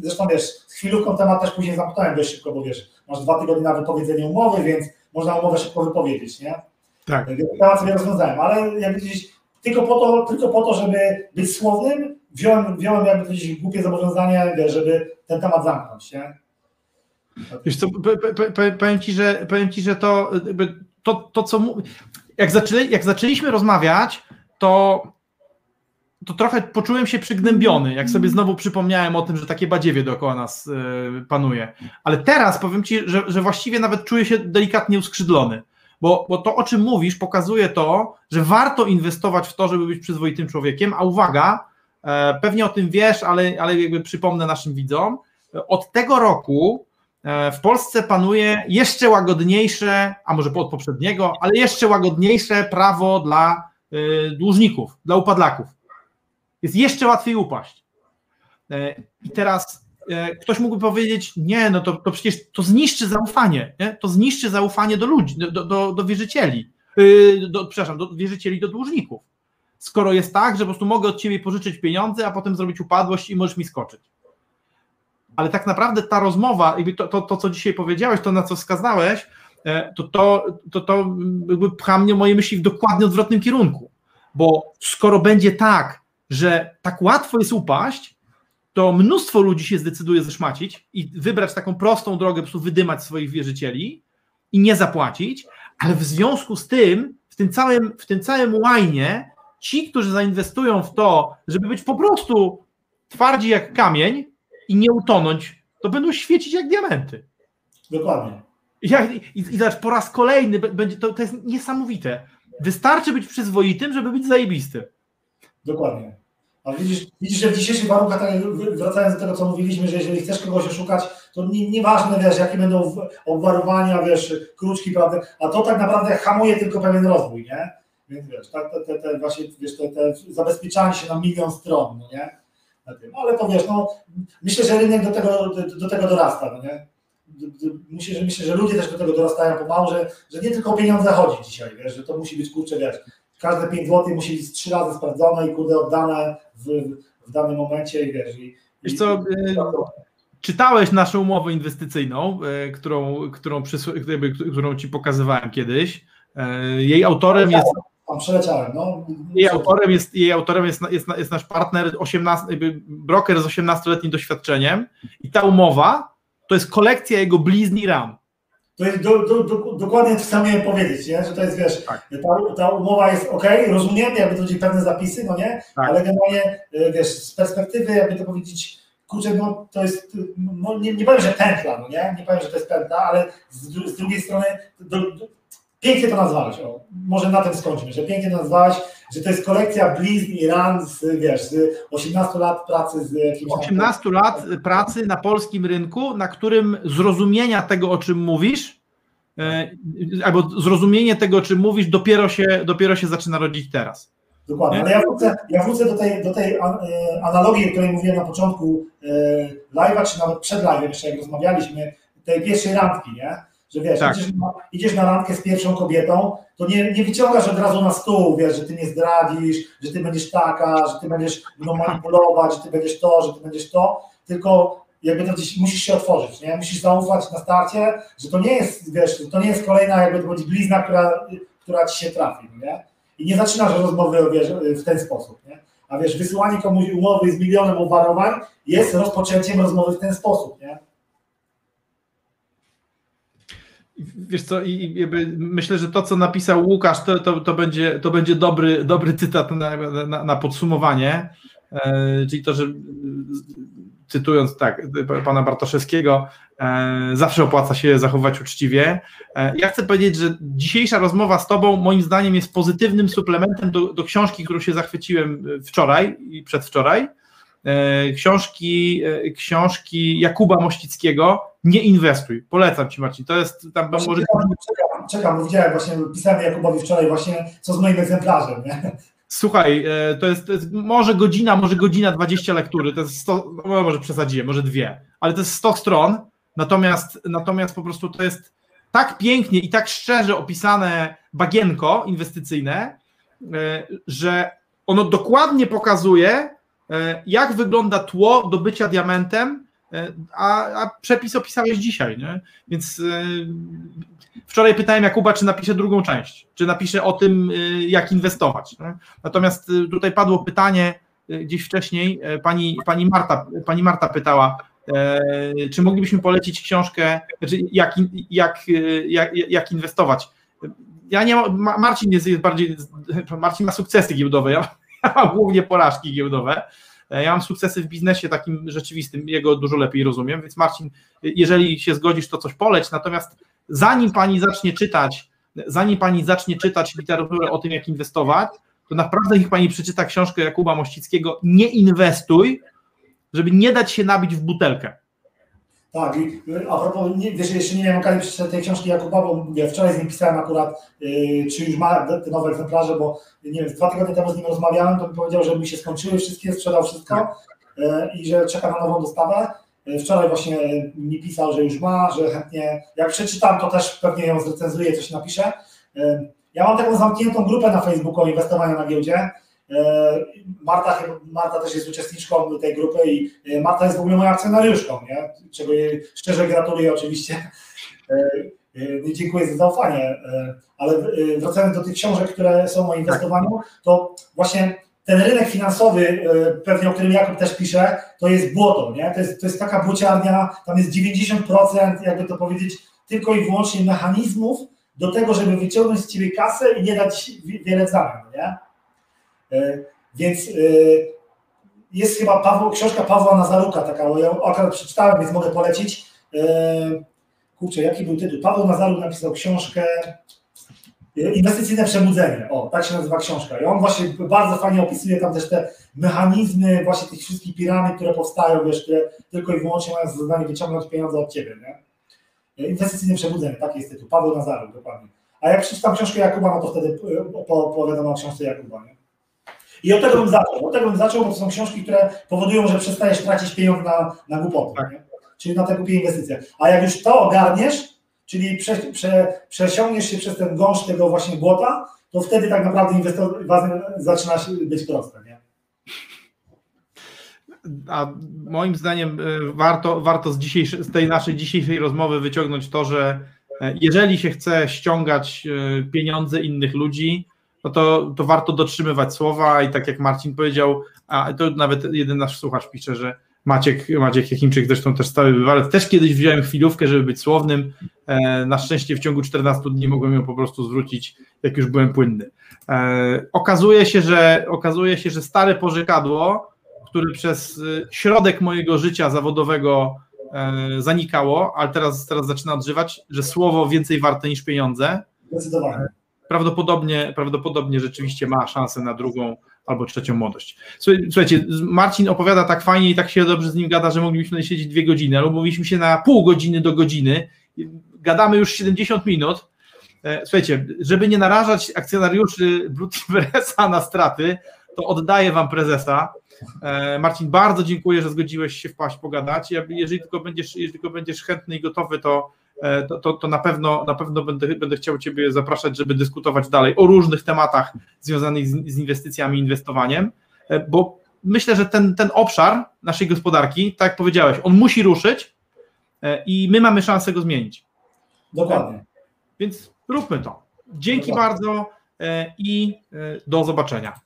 Zresztą wiesz, z chwilówką temat też później zamknąłem dość szybko, bo wiesz, masz dwa tygodnie na wypowiedzenie umowy, więc można umowę szybko wypowiedzieć, nie? Tak. Więc temat sobie rozwiązałem, ale jak gdzieś tylko po to, tylko po to żeby być słownym, wziąłem, wziąłem jakby powiedzieć głupie zobowiązanie, żeby ten temat zamknąć, nie? Wiesz co, powiem ci, że, powiem ci, że to, to, to co jak, zaczęli, jak zaczęliśmy rozmawiać, to, to trochę poczułem się przygnębiony, jak sobie znowu przypomniałem o tym, że takie badziewie dookoła nas y, panuje. Ale teraz powiem ci, że, że właściwie nawet czuję się delikatnie uskrzydlony. Bo, bo to, o czym mówisz, pokazuje to, że warto inwestować w to, żeby być przyzwoitym człowiekiem, a uwaga, e, pewnie o tym wiesz, ale, ale jakby przypomnę naszym widzom, od tego roku E, w Polsce panuje jeszcze łagodniejsze, a może od poprzedniego, ale jeszcze łagodniejsze prawo dla e, dłużników, dla upadlaków. Jest jeszcze łatwiej upaść. I teraz ktoś mógłby powiedzieć, nie, no to, to przecież to zniszczy zaufanie, nie? to zniszczy zaufanie do ludzi, do, do, do wierzycieli, do, przepraszam, do wierzycieli, do dłużników. Skoro jest tak, że po prostu mogę od ciebie pożyczyć pieniądze, a potem zrobić upadłość i możesz mi skoczyć ale tak naprawdę ta rozmowa, to, to, to co dzisiaj powiedziałeś, to na co wskazałeś, e, to, to, to, to jakby pcha mnie moje myśli w dokładnie odwrotnym kierunku. Bo skoro będzie tak, że tak łatwo jest upaść, to mnóstwo ludzi się zdecyduje zeszmacić i wybrać taką prostą drogę, po prostu wydymać swoich wierzycieli i nie zapłacić, ale w związku z tym, w tym całym, w tym całym łajnie, ci, którzy zainwestują w to, żeby być po prostu twardzi jak kamień, i nie utonąć, to będą świecić jak diamenty. Dokładnie. I, i, i zobacz, po raz kolejny będzie to, to jest niesamowite. Wystarczy być przyzwoitym, żeby być zajebistym. Dokładnie. A widzisz, widzisz, że w dzisiejszych warunkach, tak wracając do tego, co mówiliśmy, że jeżeli chcesz kogoś oszukać, to nie, nieważne, wiesz, jakie będą obwarowania, wiesz, kruczki, prawda, a to tak naprawdę hamuje tylko pewien rozwój, nie? Więc wiesz, tak, te, te, te właśnie, wiesz, te, te zabezpieczanie się na milion stron, no nie? Ale to wiesz, no, myślę, że rynek do tego, do, do tego dorasta, no nie? Myślę że, myślę, że ludzie też do tego dorastają pomału, że, że nie tylko o pieniądze chodzi dzisiaj, wiesz, że to musi być, kurczę, wiesz, każde 5 zł musi być trzy razy sprawdzone i kurde oddane w, w danym momencie i wiesz. I, wiesz co, y, czytałeś naszą umowę inwestycyjną, y, którą, którą, którą ci pokazywałem kiedyś. Y, jej autorem jest tam przeleciałem. No. Jej autorem jest, jej autorem jest, jest, jest nasz partner, 18, broker z 18-letnim doświadczeniem i ta umowa to jest kolekcja jego bliźni RAM. To jest do, do, do, dokładnie to samo miałem powiedzieć, nie? że to jest, wiesz, tak. ta, ta, umowa jest ok, rozumiem, jakby to będzie pewne zapisy, no nie, tak. ale generalnie, e, wiesz, z perspektywy, jakby to powiedzieć, kurczę, no to jest, no, nie, nie powiem, że pętla, no nie, nie powiem, że to jest pętla, ale z, z drugiej strony do, do, pięknie to nazwałeś, o, może na tym skończymy, że pięknie nazwałeś, że to jest kolekcja blizn i ran z, wiesz, z 18 lat pracy z jakimś... 18 tam... lat pracy na polskim rynku, na którym zrozumienia tego, o czym mówisz, e, albo zrozumienie tego, o czym mówisz, dopiero się, dopiero się zaczyna rodzić teraz. Dokładnie, ale ja wrócę, ja wrócę do tej, do tej e, analogii, o której mówiłem na początku e, live'a, czy nawet przed live'em, jeszcze jak rozmawialiśmy, tej pierwszej randki, nie? Że wiesz, tak. idziesz, na, idziesz, na, randkę z pierwszą kobietą, to nie, nie wyciągasz od razu na stół, wiesz, że ty nie zdradzisz, że ty będziesz taka, że ty będziesz no, manipulować, że ty będziesz to, że ty będziesz to, tylko jakby to gdzieś musisz się otworzyć, nie? Musisz zaufać na starcie, że to nie jest, wiesz, to nie jest kolejna jakby to będzie blizna, która, która ci się trafi, nie? I nie zaczynasz rozmowy wiesz, w ten sposób, nie? A wiesz, wysyłanie komuś umowy z milionem obwarowań jest rozpoczęciem rozmowy w ten sposób, nie? Wiesz co, i, myślę, że to, co napisał Łukasz, to, to, to, będzie, to będzie dobry, dobry cytat na, na, na podsumowanie. E, czyli to, że cytując tak pana Bartoszewskiego, e, zawsze opłaca się zachować uczciwie. E, ja chcę powiedzieć, że dzisiejsza rozmowa z Tobą moim zdaniem jest pozytywnym suplementem do, do książki, którą się zachwyciłem wczoraj i przedwczoraj. E, książki, e, książki Jakuba Mościckiego Nie inwestuj. Polecam Ci Marcin. To jest tam właśnie może... Czekam, czekam, czekam, widziałem właśnie, pisałem Jakubowi wczoraj właśnie, co z moim egzemplarzem, nie? Słuchaj, e, to jest, to jest, może godzina, może godzina 20 lektury, to jest 100, no może przesadziłem, może dwie, ale to jest 100 stron, natomiast, natomiast po prostu to jest tak pięknie i tak szczerze opisane bagienko inwestycyjne, że ono dokładnie pokazuje, jak wygląda tło do bycia diamentem a, a przepis opisałeś dzisiaj, nie? Więc wczoraj pytałem Jakuba, czy napisze drugą część, czy napisze o tym, jak inwestować. Nie? Natomiast tutaj padło pytanie gdzieś wcześniej, pani, pani, Marta, pani Marta pytała, czy moglibyśmy polecić książkę, znaczy jak, jak, jak, jak inwestować ja nie Marcin jest, jest bardziej, Marcin ma sukcesy giełdowe, ja, (laughs) ja mam głównie porażki giełdowe. E, ja mam sukcesy w biznesie takim rzeczywistym, jego dużo lepiej rozumiem, więc Marcin, jeżeli się zgodzisz, to coś poleć, natomiast zanim pani zacznie czytać, zanim pani zacznie czytać literaturę o tym, jak inwestować, to naprawdę niech pani przeczyta książkę Jakuba Mościckiego Nie inwestuj, żeby nie dać się nabić w butelkę. Tak, i y, a propos, nie, wiesz, jeszcze nie wiem, okazji przeczytać tej książki Jakuba, bo nie, wczoraj z nim pisałem akurat, yy, czy już ma te nowe egzemplarze, bo nie wiem, dwa tygodnie temu z nim rozmawiałem, to mi powiedział, że mi się skończyły wszystkie, sprzedał wszystko yy, i że czeka na nową dostawę. Yy, wczoraj właśnie mi pisał, że już ma, że chętnie, jak przeczytam, to też pewnie ją zrecenzuję, coś napiszę. Yy, ja mam taką zamkniętą grupę na Facebooku o inwestowaniu na giełdzie, Marta, Marta też jest uczestniczką tej grupy i e, Marta jest w ogóle moją akcjonariuszką, nie? czego jej szczerze gratuluję oczywiście. E, dziękuję za zaufanie, ale wracając do tych książek, które są o inwestowaniu, to właśnie ten rynek finansowy, pewnie o którym Jakub też pisze, to jest błoto, nie? To jest, to jest taka błociarnia, tam jest 90%, jakby to powiedzieć, tylko i wyłącznie mechanizmów do tego, żeby wyciągnąć z ciebie kasę i nie dać wiele w zamian, nie? E, więc e, jest chyba Paweł, książka Pawła Nazaruka, taka, ja akurat przeczytałem, więc mogę polecić. E, kurczę, jaki był tytuł? Paweł Nazaruk napisał książkę Inwestycyjne Przebudzenie. O, tak się nazywa książka. I on właśnie bardzo fajnie opisuje tam też te mechanizmy właśnie tych wszystkich piramid, które powstają, wiesz, które tylko i wyłącznie mają za zadanie wyciągnąć pieniądze od ciebie, nie? Inwestycyjne Przebudzenie, taki jest tytuł. Paweł Nazaruk, dokładnie. A jak przeczytam książkę Jakuba, no to wtedy opowiadam o książce Jakuba, nie? I od tego bym zaczął. Od tego bym zaczął, bo to są książki, które powodują, że przestajesz tracić pieniądze na, na głupoty, tak. czyli na te głupie inwestycje. A jak już to ogarniesz, czyli prze, prze, przesiągniesz się przez ten gąszcz tego właśnie błota, to wtedy tak naprawdę inwestowanie zaczyna być proste. Nie? A moim zdaniem y, warto, warto z, z tej naszej dzisiejszej rozmowy wyciągnąć to, że e, jeżeli się chce ściągać y, pieniądze innych ludzi, no to, to warto dotrzymywać słowa i tak jak Marcin powiedział, a to nawet jeden nasz słuchacz pisze, że Maciek, Maciek Jakimczyk zresztą też stały bywalec, też kiedyś wziąłem chwilówkę, żeby być słownym, e, na szczęście w ciągu 14 dni mogłem ją po prostu zwrócić, jak już byłem płynny. E, okazuje się, że okazuje się, że stare pożekadło, które przez e, środek mojego życia zawodowego zanikało, ale teraz, teraz zaczyna odżywać, że słowo więcej warte niż pieniądze. Zdecydowanie prawdopodobnie, prawdopodobnie rzeczywiście ma szansę na drugą albo trzecią młodość. Słuchajcie, Marcin opowiada tak fajnie i tak się dobrze z nim gada, że moglibyśmy siedzieć dwie godziny, ale umówiliśmy się na pół godziny do godziny. Gadamy już 70 minut. E, słuchajcie, żeby nie narażać akcjonariuszy Brutiveresa na straty, to oddaję wam prezesa. E, Marcin, bardzo dziękuję, że zgodziłeś się wpaść pogadać. Jeżeli tylko będziesz, jeżeli tylko będziesz chętny i gotowy, to to, to, to, na pewno, na pewno będę, będę chciał Ciebie zapraszać, żeby dyskutować dalej o różnych tematach związanych z, z inwestycjami, inwestowaniem, e, bo myślę, że ten, ten obszar naszej gospodarki, tak jak powiedziałeś, on musi ruszyć e, i my mamy szansę go zmienić. Dokładnie. Więc róbmy to. Dzięki Dokładnie. bardzo i do zobaczenia.